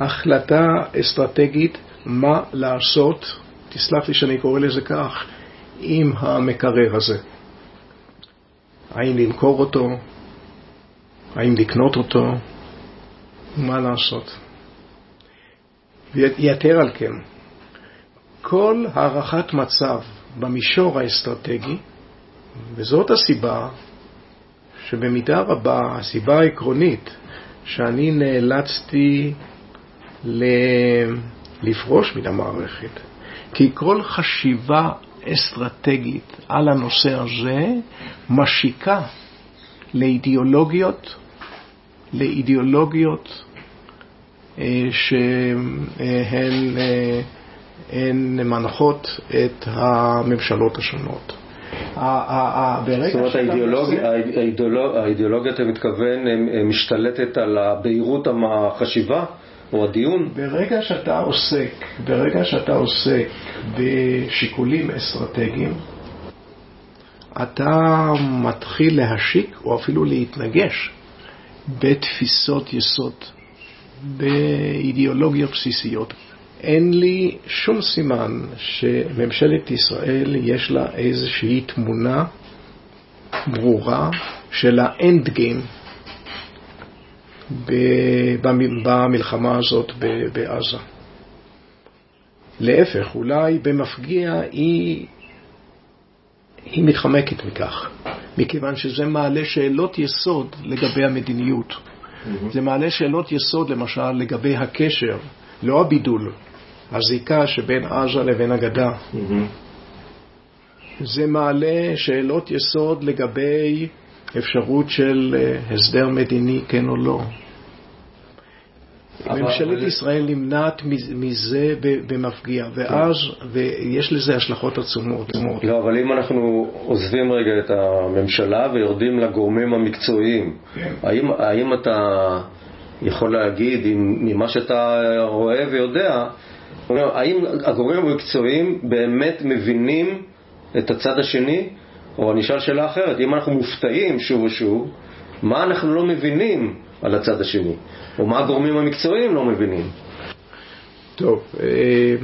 החלטה אסטרטגית מה לעשות, תסלח לי שאני קורא לזה כך, עם המקרר הזה. האם למכור אותו, האם לקנות אותו, מה לעשות. ויתר על כן, כל הערכת מצב במישור האסטרטגי, וזאת הסיבה שבמידה רבה הסיבה העקרונית שאני נאלצתי לפרוש מן המערכת, כי כל חשיבה אסטרטגית על הנושא הזה משיקה לאידיאולוגיות, לאידיאולוגיות אה, שהן הן מנחות את הממשלות השונות. זאת אומרת, האידיאולוגיה, אתה מתכוון, משתלטת על הבהירות החשיבה או הדיון? ברגע שאתה עוסק, ברגע שאתה עוסק בשיקולים אסטרטגיים, אתה מתחיל להשיק או אפילו להתנגש בתפיסות יסוד, באידיאולוגיות בסיסיות. אין לי שום סימן שממשלת ישראל יש לה איזושהי תמונה ברורה של האנד גיים במלחמה הזאת בעזה. להפך, אולי במפגיע היא, היא מתחמקת מכך, מכיוון שזה מעלה שאלות יסוד לגבי המדיניות. Mm-hmm. זה מעלה שאלות יסוד, למשל, לגבי הקשר, לא הבידול, הזיקה שבין עזה לבין הגדה. זה מעלה שאלות יסוד לגבי אפשרות של אה, הסדר מדיני, כן או לא. ממשלת ישראל נמנעת מזה במפגיע, ואז, ויש לזה השלכות עצומות. לא, אבל אם אנחנו עוזבים רגע את הממשלה ויורדים לגורמים המקצועיים, כן. האם אתה יכול להגיד, ממה שאתה רואה ויודע, האם הגורמים המקצועיים באמת מבינים את הצד השני? או אני אשאל שאלה אחרת, אם אנחנו מופתעים שוב ושוב, מה אנחנו לא מבינים על הצד השני? או מה הגורמים המקצועיים לא מבינים? טוב, אה,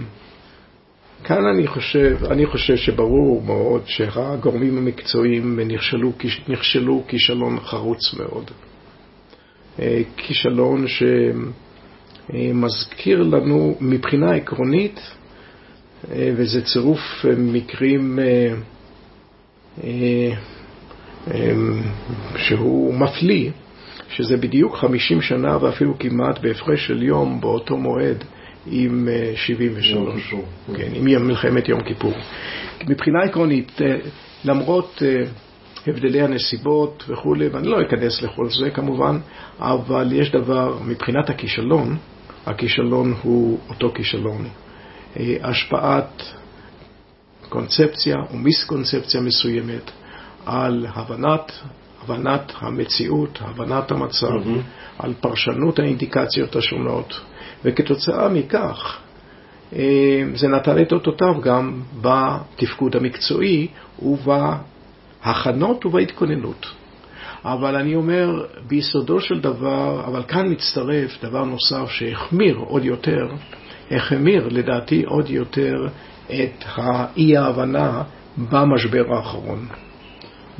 כאן אני חושב, אני חושב שברור מאוד שהגורמים המקצועיים נכשלו, נכשלו כישלון חרוץ מאוד. אה, כישלון ש... אה, מזכיר לנו מבחינה עקרונית, אה, וזה צירוף אה, מקרים שהוא מפליא, שזה בדיוק 50 שנה ואפילו כמעט בהפרש של יום באותו מועד עם 73, כן, עם מלחמת יום כיפור. מבחינה עקרונית, למרות הבדלי הנסיבות וכולי, ואני לא אכנס לכל זה כמובן, אבל יש דבר, מבחינת הכישלון, הכישלון הוא אותו כישלון. אה, השפעת קונספציה או מיסקונספציה מסוימת על הבנת, הבנת המציאות, הבנת המצב, mm-hmm. על פרשנות האינדיקציות השונות, וכתוצאה מכך אה, זה נתן את אותותיו גם בתפקוד המקצועי ובהכנות ובהתכוננות. אבל אני אומר, ביסודו של דבר, אבל כאן מצטרף דבר נוסף שהחמיר עוד יותר, החמיר לדעתי עוד יותר את האי-ההבנה במשבר האחרון,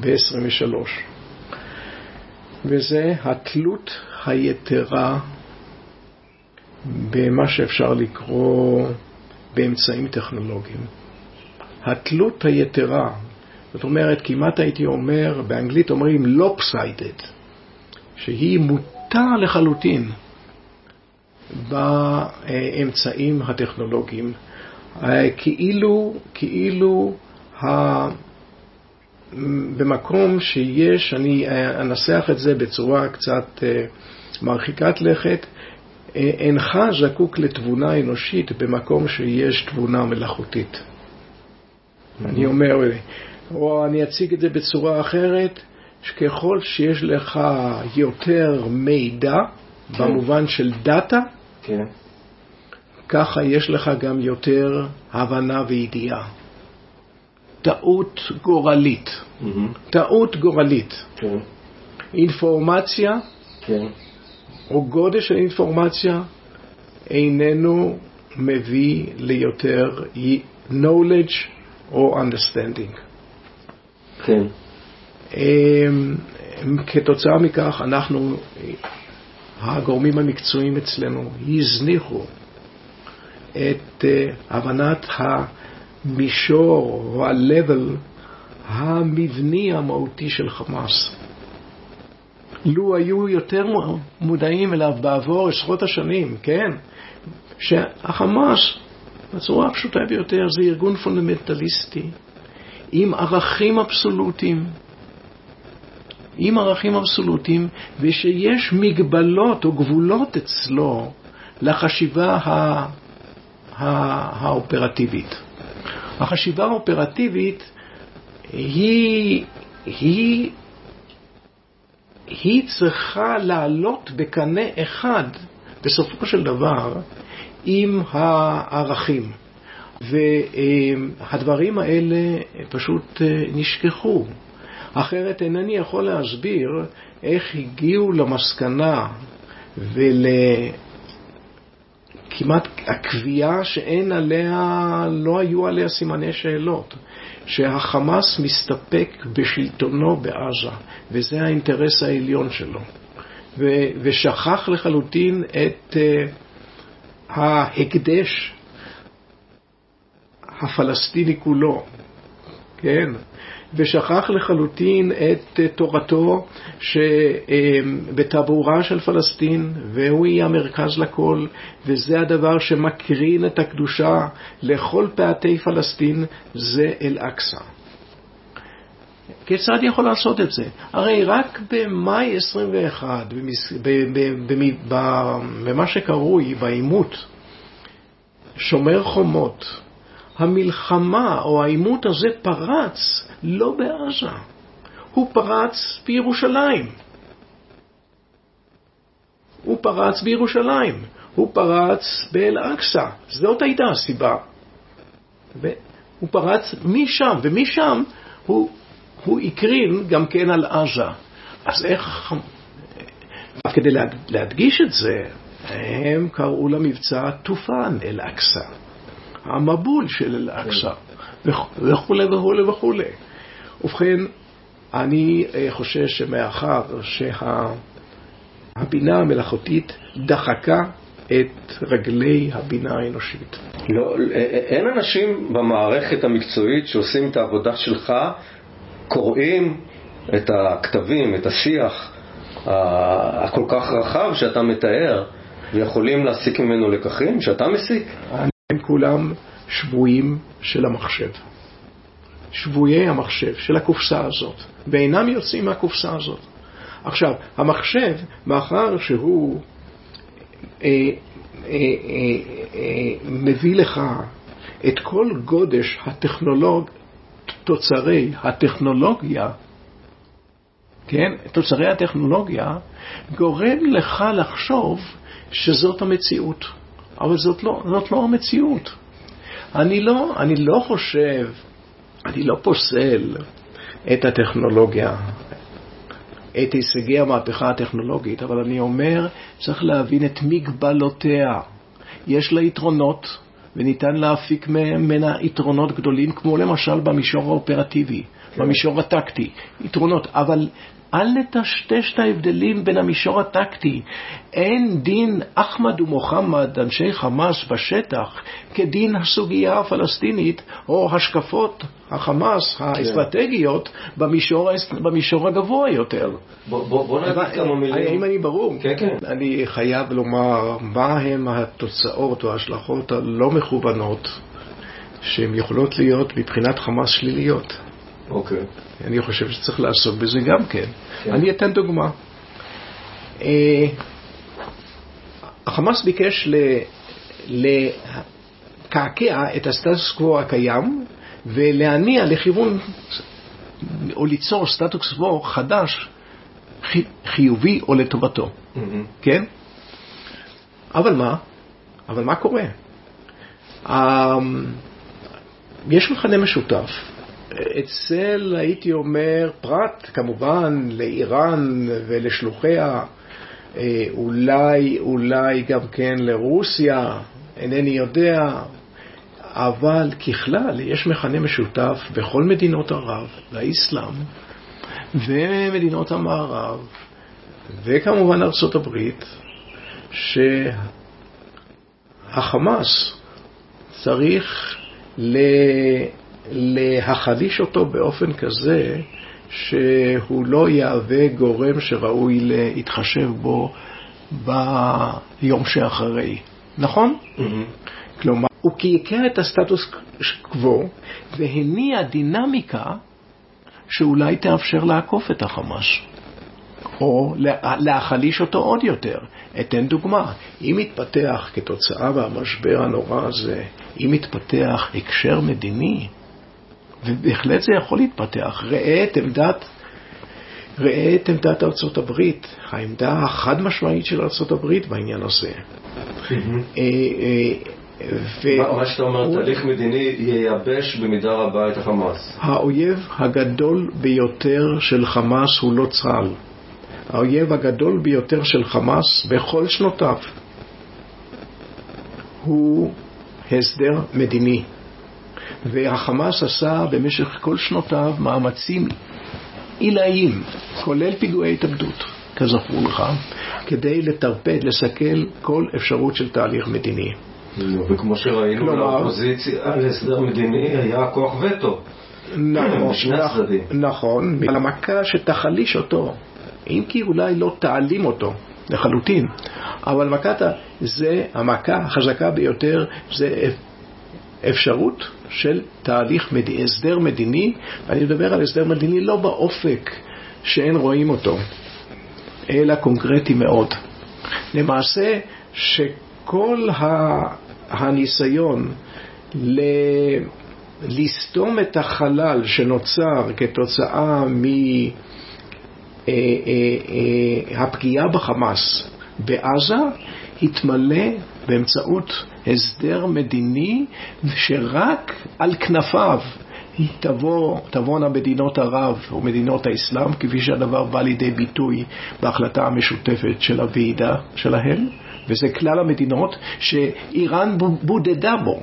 ב-23. וזה התלות היתרה במה שאפשר לקרוא באמצעים טכנולוגיים. התלות היתרה זאת אומרת, כמעט הייתי אומר, באנגלית אומרים lopsided, שהיא מוטה לחלוטין באמצעים הטכנולוגיים, כאילו, כאילו ה... במקום שיש, אני אנסח את זה בצורה קצת אה, מרחיקת לכת, אה, אינך זקוק לתבונה אנושית במקום שיש תבונה מלאכותית. אני אומר, או אני אציג את זה בצורה אחרת, שככל שיש לך יותר מידע, כן. במובן של דאטה, כן. ככה יש לך גם יותר הבנה וידיעה. טעות גורלית. Mm-hmm. טעות גורלית. כן. אינפורמציה, כן. או גודל של אינפורמציה, איננו מביא ליותר knowledge או understanding. כן. אמ, כתוצאה מכך אנחנו, הגורמים המקצועיים אצלנו הזניחו את אה, הבנת המישור או ה-level המבני המהותי של חמאס. לו היו יותר מודעים אליו בעבור עשרות השנים, כן, שהחמאס, בצורה הפשוטה ביותר, זה ארגון פונדמנטליסטי, עם ערכים אבסולוטיים. עם ערכים אבסולוטיים, ושיש מגבלות או גבולות אצלו לחשיבה ה... האופרטיבית. החשיבה האופרטיבית היא, היא, היא צריכה לעלות בקנה אחד, בסופו של דבר, עם הערכים. והדברים האלה פשוט נשכחו. אחרת אינני יכול להסביר איך הגיעו למסקנה ולכמעט הקביעה שאין עליה, לא היו עליה סימני שאלות, שהחמאס מסתפק בשלטונו בעזה, וזה האינטרס העליון שלו. ושכח לחלוטין את ההקדש הפלסטיני כולו, כן? ושכח לחלוטין את תורתו שבטבורה של פלסטין, והוא יהיה המרכז לכל, וזה הדבר שמקרין את הקדושה לכל פאתי פלסטין, זה אל-אקצא. כיצד יכול לעשות את זה? הרי רק במאי 21, במה שקרוי בעימות שומר חומות, המלחמה או העימות הזה פרץ לא בעזה, הוא פרץ בירושלים. הוא פרץ בירושלים, הוא פרץ באל-אקצא, זאת הייתה הסיבה. הוא פרץ משם, ומשם הוא, הוא הקרין גם כן על עזה. אז איך, כדי להדגיש את זה, הם קראו למבצע טופן אל-אקצא. המבול של אל-אקצא, וכולי וכולי וכולי. ובכן, אני אה, חושש שמאחר שהבינה המלאכותית דחקה את רגלי הבינה האנושית. לא, אה, אה, אין אנשים במערכת המקצועית שעושים את העבודה שלך, קוראים את הכתבים, את השיח הכל כך רחב שאתה מתאר, ויכולים להסיק ממנו לקחים שאתה מסיק? הם כולם שבויים של המחשב. שבויי המחשב, של הקופסה הזאת, ואינם יוצאים מהקופסה הזאת. עכשיו, המחשב, מאחר שהוא אה, אה, אה, אה, מביא לך את כל גודש הטכנולוג, תוצרי הטכנולוגיה, כן, תוצרי הטכנולוגיה, גורם לך לחשוב שזאת המציאות. אבל זאת לא, זאת לא המציאות. אני לא, אני לא חושב, אני לא פוסל את הטכנולוגיה, את הישגי המהפכה הטכנולוגית, אבל אני אומר, צריך להבין את מגבלותיה. יש לה יתרונות, וניתן להפיק ממנה יתרונות גדולים, כמו למשל במישור האופרטיבי, כן. במישור הטקטי. יתרונות, אבל אל נטשטש את ההבדלים בין המישור הטקטי. אין דין אחמד ומוחמד, אנשי חמאס בשטח, כדין הסוגיה הפלסטינית או השקפות החמאס האסטרטגיות במישור, במישור הגבוה יותר. בוא, בוא, בוא נגיד כמה מילים. האם אני ברור? כן, כן. אני חייב לומר מה הן התוצאות או ההשלכות הלא מכוונות שהן יכולות להיות מבחינת חמאס שליליות. אוקיי. אני חושב שצריך לעסוק בזה גם כן. כן. אני אתן דוגמה. אה, החמאס ביקש לקעקע את הסטטוס קוו הקיים ולהניע לכיוון, או ליצור סטטוס קוו חדש, חיובי או לטובתו. Mm-hmm. כן? אבל מה? אבל מה קורה? אמ, יש מכנה משותף. אצל, הייתי אומר, פרט כמובן לאיראן ולשלוחיה, אה, אולי, אולי גם כן לרוסיה, אינני יודע, אבל ככלל יש מכנה משותף בכל מדינות ערב, לאסלאם, ומדינות המערב, וכמובן ארצות הברית, שהחמאס צריך ל... להחליש אותו באופן כזה שהוא לא יהווה גורם שראוי להתחשב בו ביום שאחרי. נכון? Mm-hmm. כלומר, הוא קעקע את הסטטוס קוו והניע דינמיקה שאולי תאפשר לעקוף את החמאס. או להחליש אותו עוד יותר. אתן דוגמה, אם יתפתח כתוצאה מהמשבר הנורא הזה, אם יתפתח הקשר מדיני, ובהחלט זה יכול להתפתח, ראה את עמדת, ראה את עמדת ארצות הברית, העמדה החד משמעית של ארצות הברית בעניין הזה. אה, אה, מה שאתה אומר, תהליך מדיני ייבש במידה רבה את החמאס. האויב הגדול ביותר של חמאס הוא לא צה"ל. האויב הגדול ביותר של חמאס בכל שנותיו הוא הסדר מדיני. והחמאס עשה במשך כל שנותיו מאמצים עילאיים, כולל פיגועי התאבדות, כזכור לך, כדי לטרפד, לסכל כל אפשרות של תהליך מדיני. וכמו שראינו, לאופוזיציה, להסדר מדיני היה כוח וטו. נכון, נכון, על המכה שתחליש אותו, אם כי אולי לא תעלים אותו לחלוטין, אבל מכת זה המכה החזקה ביותר, זה אפשרות של תהליך, מד... הסדר מדיני, ואני מדבר על הסדר מדיני לא באופק שאין רואים אותו, אלא קונקרטי מאוד. למעשה, שכל הניסיון ל... לסתום את החלל שנוצר כתוצאה מהפגיעה אה, אה, אה, בחמאס בעזה התמלא באמצעות הסדר מדיני שרק על כנפיו תבוא, תבואנה מדינות ערב ומדינות האסלאם, כפי שהדבר בא לידי ביטוי בהחלטה המשותפת של הוועידה שלהם, וזה כלל המדינות שאיראן בודדה בו.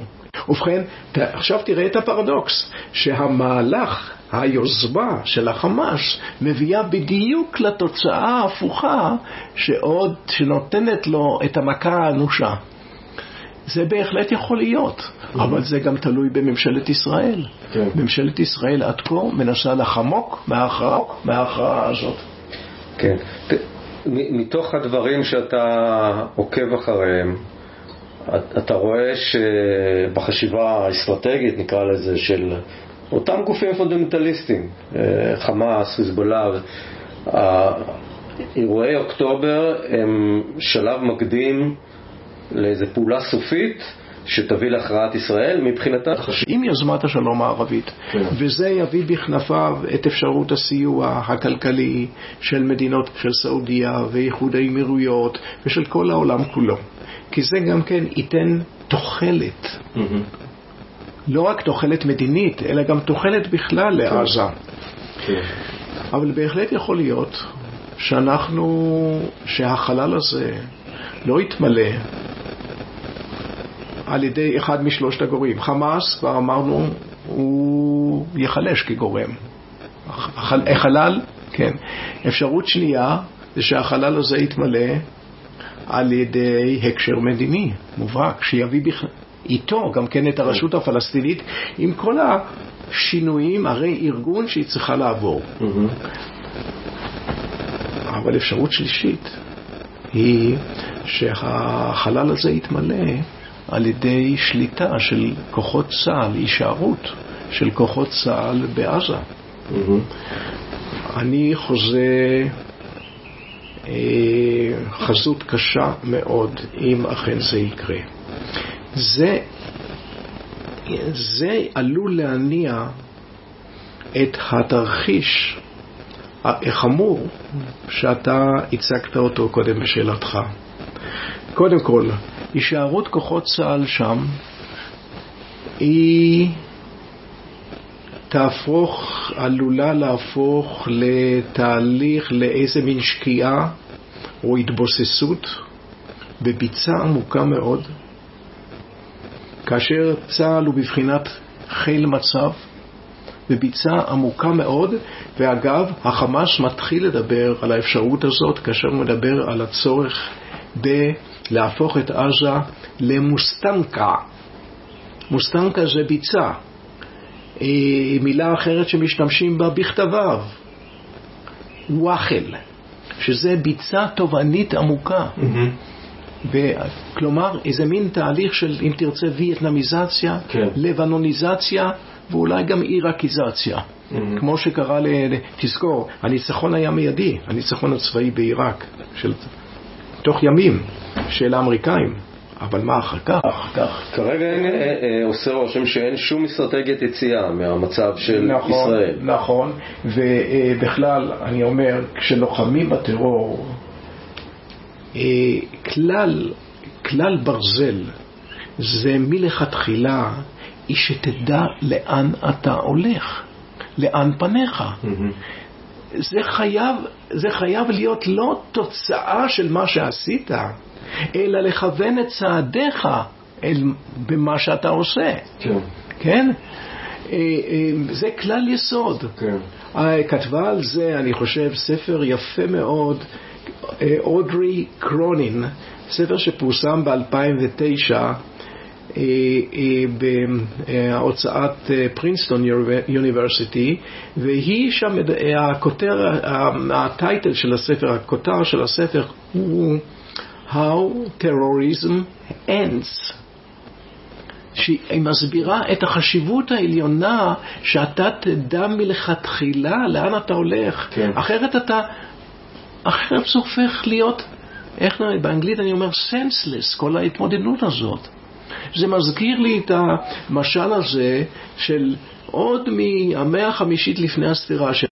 ובכן, עכשיו תראה את הפרדוקס, שהמהלך, היוזמה של החמאס, מביאה בדיוק לתוצאה ההפוכה שעוד, שנותנת לו את המכה האנושה. זה בהחלט יכול להיות, אבל זה גם תלוי בממשלת ישראל. כן. ממשלת ישראל עד כה מנסה לחמוק מההכרעה, מההכרעה הזאת. כן. מתוך הדברים שאתה עוקב אחריהם, אתה רואה שבחשיבה האסטרטגית, נקרא לזה, של אותם גופים פונדמנטליסטיים, אה, חמאס, חיזבאללה, אירועי אוקטובר הם שלב מקדים לאיזו פעולה סופית שתביא להכרעת ישראל מבחינתה. עם יוזמת השלום הערבית, כן. וזה יביא בכנפיו את אפשרות הסיוע הכלכלי של מדינות, של סעודיה ואיחוד האמירויות ושל כל העולם כולו. כי זה גם כן ייתן תוחלת. לא רק תוחלת מדינית, אלא גם תוחלת בכלל לעזה. כן. אבל בהחלט יכול להיות שאנחנו, שהחלל הזה לא יתמלא על ידי אחד משלושת הגורמים. חמאס, כבר אמרנו, הוא ייחלש כגורם. החלל, כן. אפשרות שנייה זה שהחלל הזה יתמלא על ידי הקשר מדיני מובהק, שיביא בכ... איתו גם כן את הרשות הפלסטינית עם כל השינויים, הרי ארגון שהיא צריכה לעבור. אבל אפשרות שלישית היא שהחלל הזה יתמלא על ידי שליטה של כוחות צה"ל, הישארות של כוחות צה"ל בעזה. אני חוזה אה, חזות קשה מאוד אם אכן זה יקרה. זה, זה עלול להניע את התרחיש החמור שאתה הצגת אותו קודם בשאלתך. קודם כל, הישארות כוחות צה"ל שם היא תהפוך, עלולה להפוך לתהליך, לאיזה מין שקיעה או התבוססות בביצה עמוקה מאוד, כאשר צה"ל הוא בבחינת חיל מצב, בביצה עמוקה מאוד, ואגב, החמאס מתחיל לדבר על האפשרות הזאת כאשר הוא מדבר על הצורך בלהפוך את עזה למוסטנקה. מוסטנקה זה ביצה, אה, מילה אחרת שמשתמשים בה בכתביו, וואחל, שזה ביצה תובענית עמוקה. Mm-hmm. כלומר, איזה מין תהליך של, אם תרצה, וייטנמיזציה, כן. לבנוניזציה, ואולי גם עיראקיזציה. Mm-hmm. כמו שקרה, ל... תזכור, הניצחון היה מיידי, הניצחון הצבאי בעיראק, של... תוך ימים, של האמריקאים. אבל מה אחר כך? אחר כך. כרגע אין, אה, אה, עושה רושם שאין שום אסטרטגיית יציאה מהמצב של נכון, ישראל. נכון, ובכלל, אני אומר, כשלוחמים בטרור, אה, כלל, כלל ברזל זה מלכתחילה היא שתדע לאן אתה הולך, לאן פניך. זה חייב, זה חייב להיות לא תוצאה של מה שעשית, אלא לכוון את צעדיך אל, במה שאתה עושה. כן, כן? אה, אה, זה כלל יסוד. כן. אה, כתבה על זה, אני חושב, ספר יפה מאוד, אה, אודרי קרונין, ספר שפורסם ב-2009 בהוצאת אה, פרינסטון יוניברסיטי, והיא שם, אה, הכותר, הטייטל של הספר, הכותר של הספר הוא How Terrorism Ends. שהיא מסבירה את החשיבות העליונה שאתה תדע מלכתחילה לאן אתה הולך. כן. אחרת אתה, אחרת זה הופך להיות, איך נראה, באנגלית אני אומר senseless, כל ההתמודדות הזאת. זה מזכיר לי את המשל הזה של עוד מהמאה החמישית לפני הספירה של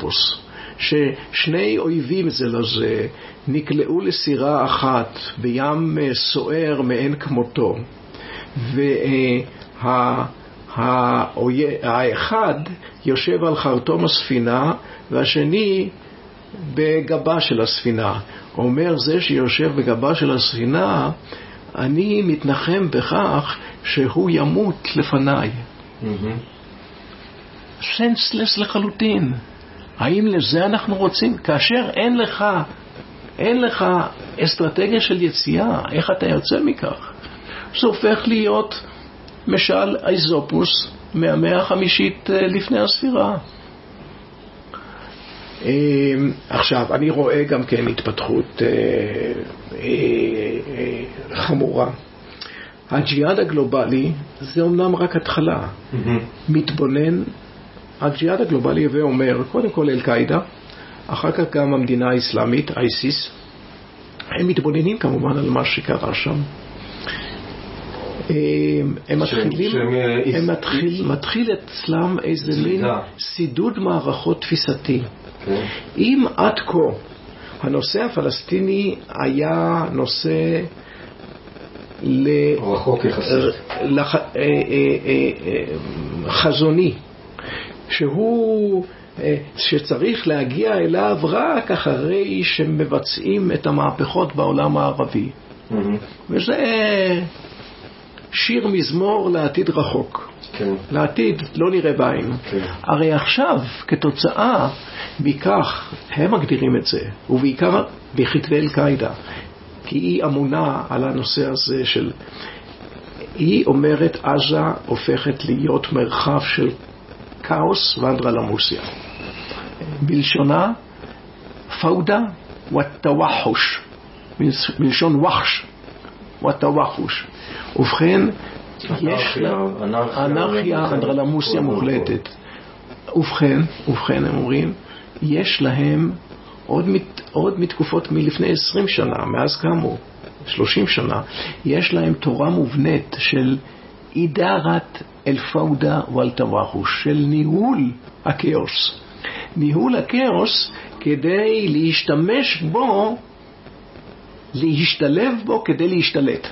פוס, ששני אויבים זה לזה נקלעו לסירה אחת בים אה, סוער מאין כמותו. והאחד יושב על חרטום הספינה והשני בגבה של הספינה. אומר זה שיושב בגבה של הספינה, אני מתנחם בכך שהוא ימות לפניי. סנסלס לחלוטין. האם לזה אנחנו רוצים? כאשר אין לך, אין לך אסטרטגיה של יציאה, איך אתה יוצא מכך? זה הופך להיות משל איזופוס מהמאה החמישית אה, לפני הספירה. אה, עכשיו, אני רואה גם כן התפתחות אה, אה, אה, חמורה. הג'יהאד הגלובלי זה אומנם רק התחלה. מתבונן, הג'יהאד הגלובלי הווה אומר, קודם כל אל-קאעידה, אחר כך גם המדינה האסלאמית, אייסיס, הם מתבוננים כמובן על מה שקרה שם. הם, הם מתחילים, הם מתחיל, מתחיל אצלם איזה מין. סידוד מערכות תפיסתי. כן. אם עד כה הנושא הפלסטיני היה נושא ל... רחוק יחסית. לח... אה, אה, אה, חזוני, שהוא, שצריך להגיע אליו רק אחרי שמבצעים את המהפכות בעולם הערבי. וזה שיר מזמור לעתיד רחוק. כן. לעתיד לא נראה בעין. כן. הרי עכשיו, כתוצאה מכך, הם מגדירים את זה, ובעיקר בכתבי אל-קאעידה, כי היא אמונה על הנושא הזה של... היא אומרת, עזה הופכת להיות מרחב של כאוס ואנדרלמוסיה. בלשונה, פאודה ותווחוש, מלשון וחש, ותווחוש. ובכן, יש לה אנרכיה, אנדרלמוסיה. מוחלטת. ובכן, ובכן, הם אומרים, יש להם עוד, מת, עוד מתקופות מלפני 20 שנה, מאז קמו, 30 שנה, יש להם תורה מובנית של אידרת אל-פאודה ואל-תווחוש, של ניהול הכאוס. ניהול הכאוס כדי להשתמש בו, להשתלב בו כדי להשתלט.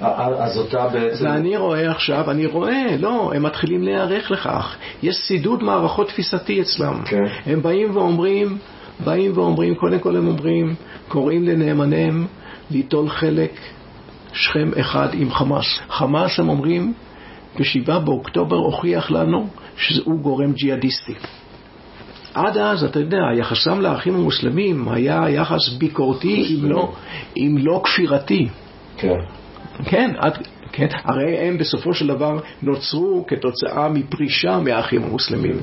אז אותה בעצם... ואני רואה עכשיו, אני רואה, לא, הם מתחילים להיערך לכך. יש סידוד מערכות תפיסתי אצלם. כן. הם באים ואומרים, באים ואומרים, קודם כל הם אומרים, קוראים לנאמניהם ליטול חלק שכם אחד עם חמאס. חמאס, הם אומרים, ב-7 באוקטובר הוכיח לנו שהוא גורם ג'יהאדיסטי. עד אז, אתה יודע, יחסם לאחים המוסלמים היה יחס ביקורתי, אם לא, אם לא כפירתי. כן. כן, עד, כן, הרי הם בסופו של דבר נוצרו כתוצאה מפרישה מהאחים המוסלמים.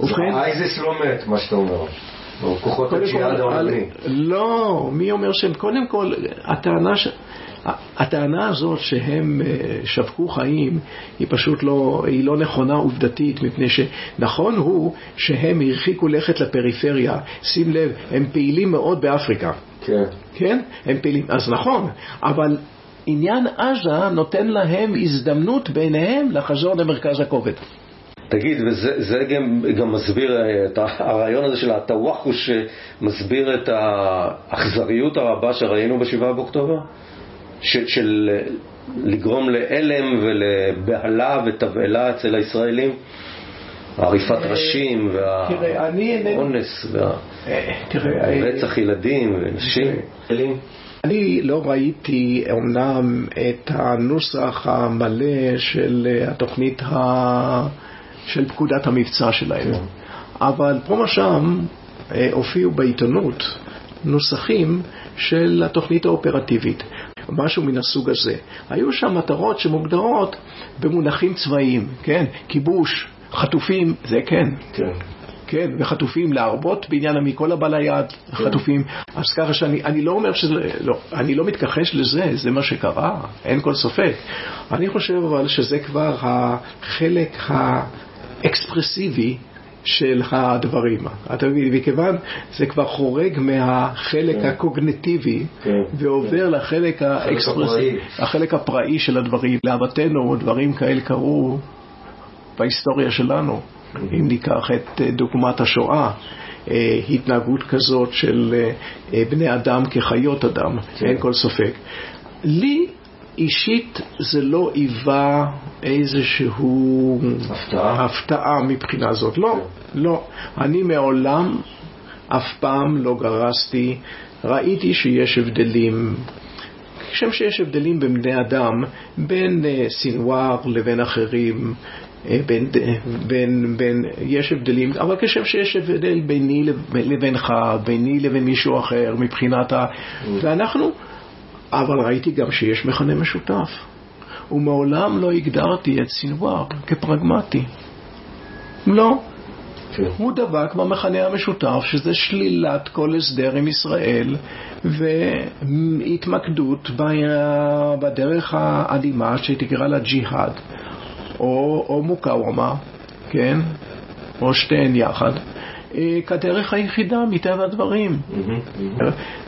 ובכן, אייזיס לא מת, מה שאתה אומר. או כוחות קודם הג'יהאד כל, העולמי. לא, מי אומר שהם, קודם כל, הטענה, ש... הטענה הזאת שהם אה, שבקו חיים היא פשוט לא, היא לא נכונה עובדתית, מפני שנכון הוא שהם הרחיקו לכת לפריפריה. שים לב, הם פעילים מאוד באפריקה, כן. כן? הם פעילים, אז נכון, אבל עניין עזה נותן להם הזדמנות ביניהם לחזור למרכז הכובד. תגיד, וזה זה גם, גם מסביר אה, את הרעיון הזה של הטוואחוש, מסביר את האכזריות הרבה שראינו ב-7 באוקטובר? של, של אה, לגרום להלם ולבהלה ותבהלה אצל הישראלים? עריפת ראשים והאונס אה, תראה, אה, והרצח ילדים ונשים. אני לא ראיתי אומנם את הנוסח המלא של אה, התוכנית ה... של פקודת המבצע שלהם, אבל פה ושם אה, הופיעו בעיתונות נוסחים של התוכנית האופרטיבית, משהו מן הסוג הזה. היו שם מטרות שמוגדרות במונחים צבאיים, כן? כיבוש, חטופים, זה כן. כן. כן, וחטופים להרבות בעניין מכל הבא ליד, חטופים. אז ככה שאני אני לא אומר שזה, לא, אני לא מתכחש לזה, זה מה שקרה, אין כל ספק. אני חושב אבל שזה כבר החלק האקספרסיבי של הדברים. אתה מבין, מכיוון זה כבר חורג מהחלק כן. הקוגנטיבי כן, ועובר לחלק האקספרסיבי. החלק הפראי של הדברים. להבתנו דברים כאלה קרו בהיסטוריה שלנו. אם ניקח את אה, דוגמת השואה, אה, התנהגות כזאת של אה, בני אדם כחיות אדם, אין כל ספק. לי אישית זה לא היווה איזשהו הפתעה? הפתעה מבחינה זאת. לא, לא. אני מעולם אף פעם לא גרסתי, ראיתי שיש הבדלים. כשם שיש הבדלים בין בני אדם, בין סינואר לבין אחרים, בין, בין, בין, יש הבדלים, אבל כשם שיש הבדל ביני לב- לבינך, ביני לבין מישהו אחר, מבחינת ה... ואנחנו, אבל ראיתי גם שיש מכנה משותף. ומעולם לא הגדרתי את סינואר כפרגמטי. לא. כן. הוא דבק במכנה המשותף, שזה שלילת כל הסדר עם ישראל והתמקדות בדרך האלימה שתקרא לה ג'יהאד, או, או מוקאוומה, כן? או שתיהן יחד, אה, כדרך היחידה מטבע הדברים.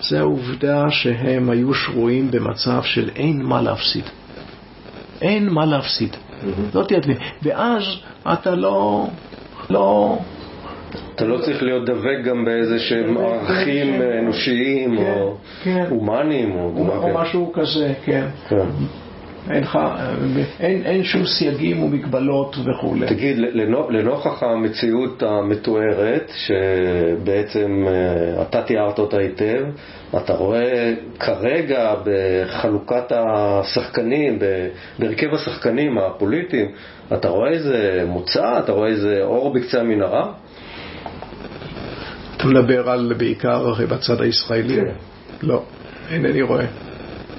זה העובדה שהם היו שרויים במצב של אין מה להפסיד. אין מה להפסיד. זאת היא הדבר. ואז אתה לא, לא, אתה לא צריך להיות דבק גם באיזה שהם ערכים אנושיים כן, או כן. הומניים או. משהו כזה, כן. אין, לך, אין, אין שום סייגים ומגבלות וכולי. תגיד, לנו- לנוכח המציאות המתוארת, שבעצם אה, אתה תיארת אותה היטב, אתה רואה כרגע בחלוקת השחקנים, בהרכב השחקנים הפוליטיים, אתה רואה איזה מוצא, אתה רואה איזה אור בקצה המנהרה? אתה מדבר על בעיקר בצד הישראלי? כן. לא, אינני רואה.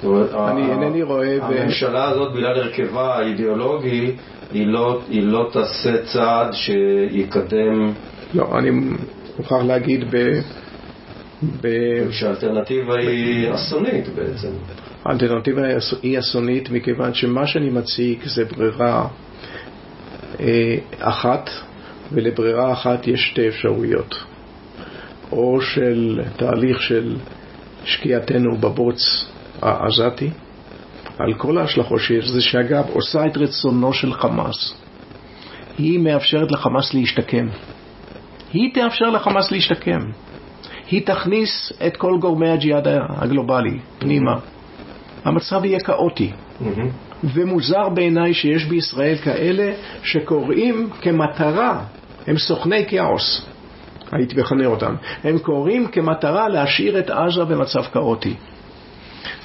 אני אינני רואה הממשלה הזאת, בגלל הרכבה האידיאולוגי, היא לא, היא לא תעשה צעד שיקדם, לא, אני מוכרח להגיד ב... ב- שהאלטרנטיבה היא אסונית בעצם. האלטרנטיבה היא אסונית מכיוון שמה שאני מציג זה ברירה אה, אחת, ולברירה אחת יש שתי אפשרויות. או של תהליך של שקיעתנו בבוץ העזתי, על כל ההשלכות שיש, זה שאגב עושה את רצונו של חמאס. היא מאפשרת לחמאס להשתקם. היא תאפשר לחמאס להשתקם. היא תכניס את כל גורמי הג'יהאד הגלובלי פנימה. המצב יהיה כאוטי. ומוזר בעיניי שיש בישראל כאלה שקוראים כמטרה, הם סוכני כאוס, הייתי מכנה אותם, הם קוראים כמטרה להשאיר את עזה במצב כאוטי.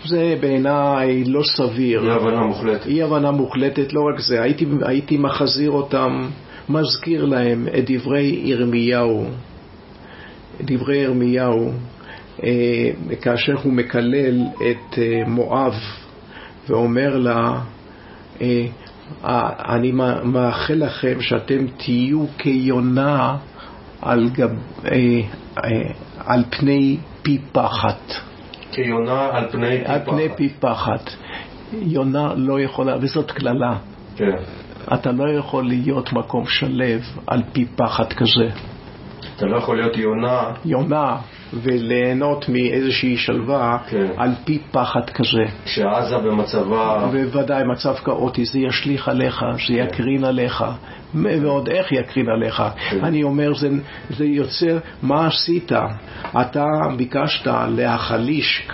זה בעיניי לא סביר. אי הבנה מוחלטת. אי הבנה מוחלטת, לא רק זה, הייתי, הייתי מחזיר אותם, מזכיר להם את דברי ירמיהו, דברי ירמיהו, אה, כאשר הוא מקלל את אה, מואב ואומר לה, אה, אה, אני מאחל לכם שאתם תהיו כיונה על, גב, אה, אה, על פני פי פחת. כיונה על פני פי על פחת. פני פי פחת. יונה לא יכולה, וזאת קללה. כן. אתה לא יכול להיות מקום שלב על פי פחת כזה. אתה לא יכול להיות יונה, יונה וליהנות מאיזושהי שלווה כן. על פי פחד כזה. כשעזה במצבה... בוודאי מצב כאוטי, זה ישליך עליך, זה יקרין עליך, ועוד איך יקרין עליך. כן. אני אומר, זה, זה יוצר, מה עשית? אתה ביקשת להחליש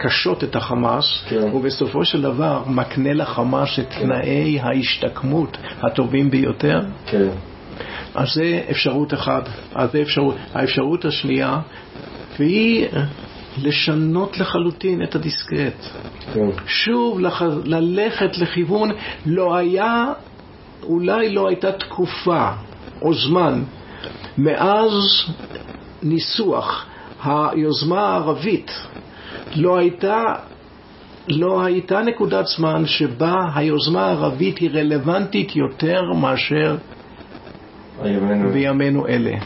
קשות את החמאס, כן. ובסופו של דבר מקנה לחמאס את תנאי ההשתקמות הטובים ביותר. כן. אז זה אפשרות אחת. אז זה אפשרות. האפשרות השנייה, והיא לשנות לחלוטין את הדיסקט. כן. שוב לח... ללכת לכיוון, לא היה, אולי לא הייתה תקופה או זמן מאז ניסוח היוזמה הערבית, לא הייתה, לא הייתה נקודת זמן שבה היוזמה הערבית היא רלוונטית יותר מאשר. בימינו אלה.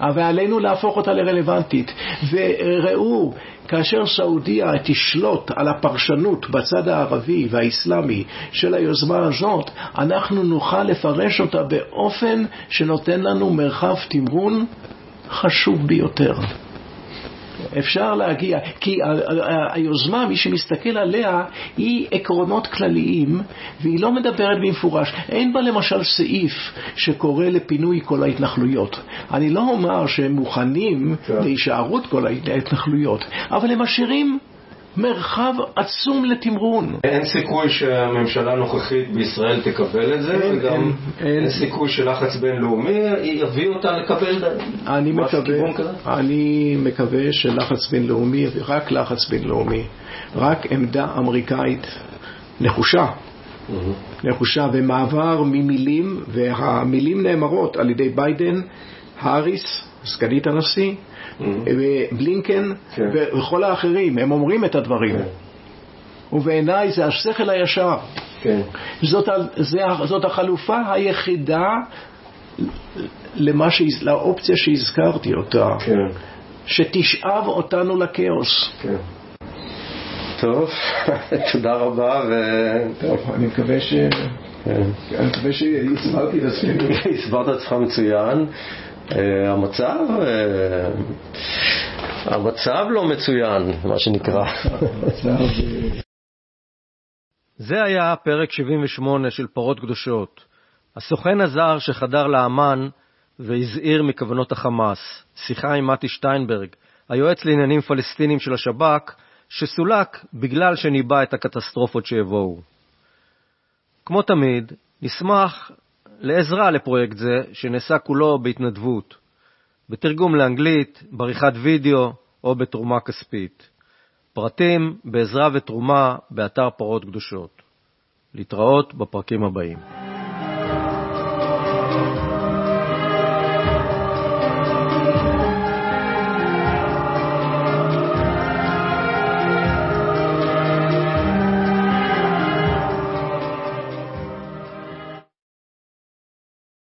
אבל עלינו להפוך אותה לרלוונטית. וראו, כאשר סעודיה תשלוט על הפרשנות בצד הערבי והאסלאמי של היוזמה הזאת, אנחנו נוכל לפרש אותה באופן שנותן לנו מרחב תמרון חשוב ביותר. אפשר להגיע, כי היוזמה, מי שמסתכל עליה, היא עקרונות כלליים, והיא לא מדברת במפורש. אין בה למשל סעיף שקורא לפינוי כל ההתנחלויות. אני לא אומר שהם מוכנים כן. להישארות כל ההתנחלויות, אבל הם משאירים מרחב עצום לתמרון. אין סיכוי שהממשלה הנוכחית בישראל תקבל את זה, אין, וגם אין, אין. אין סיכוי שלחץ בינלאומי יביא אותה לקבל אני מקווה? אני מקווה שלחץ בינלאומי, רק לחץ בינלאומי, רק עמדה אמריקאית נחושה, נחושה ומעבר ממילים, והמילים נאמרות על ידי ביידן, האריס, סגנית הנשיא, ובלינקן כן. וכל האחרים, הם אומרים את הדברים. כן. ובעיניי זה השכל הישר. כן. זאת, החלופה היחידה למה שהז- לאופציה שהזכרתי אותה, כן. שתשאב אותנו לכאוס. כן. טוב, תודה רבה, ו... טוב, אני מקווה ש... כן. אני מקווה שהסברתי את עצמי. הסברת את עצמך מצוין. אה, המצב, אה, המצב לא מצוין, מה שנקרא. זה היה פרק 78 של פרות קדושות. הסוכן הזר שחדר לאמן והזהיר מכוונות החמאס. שיחה עם מתי שטיינברג, היועץ לעניינים פלסטינים של השב"כ, שסולק בגלל שניבא את הקטסטרופות שיבואו. כמו תמיד, נשמח לעזרה לפרויקט זה, שנעשה כולו בהתנדבות, בתרגום לאנגלית, בעריכת וידאו או בתרומה כספית. פרטים בעזרה ותרומה באתר פרות קדושות. להתראות בפרקים הבאים.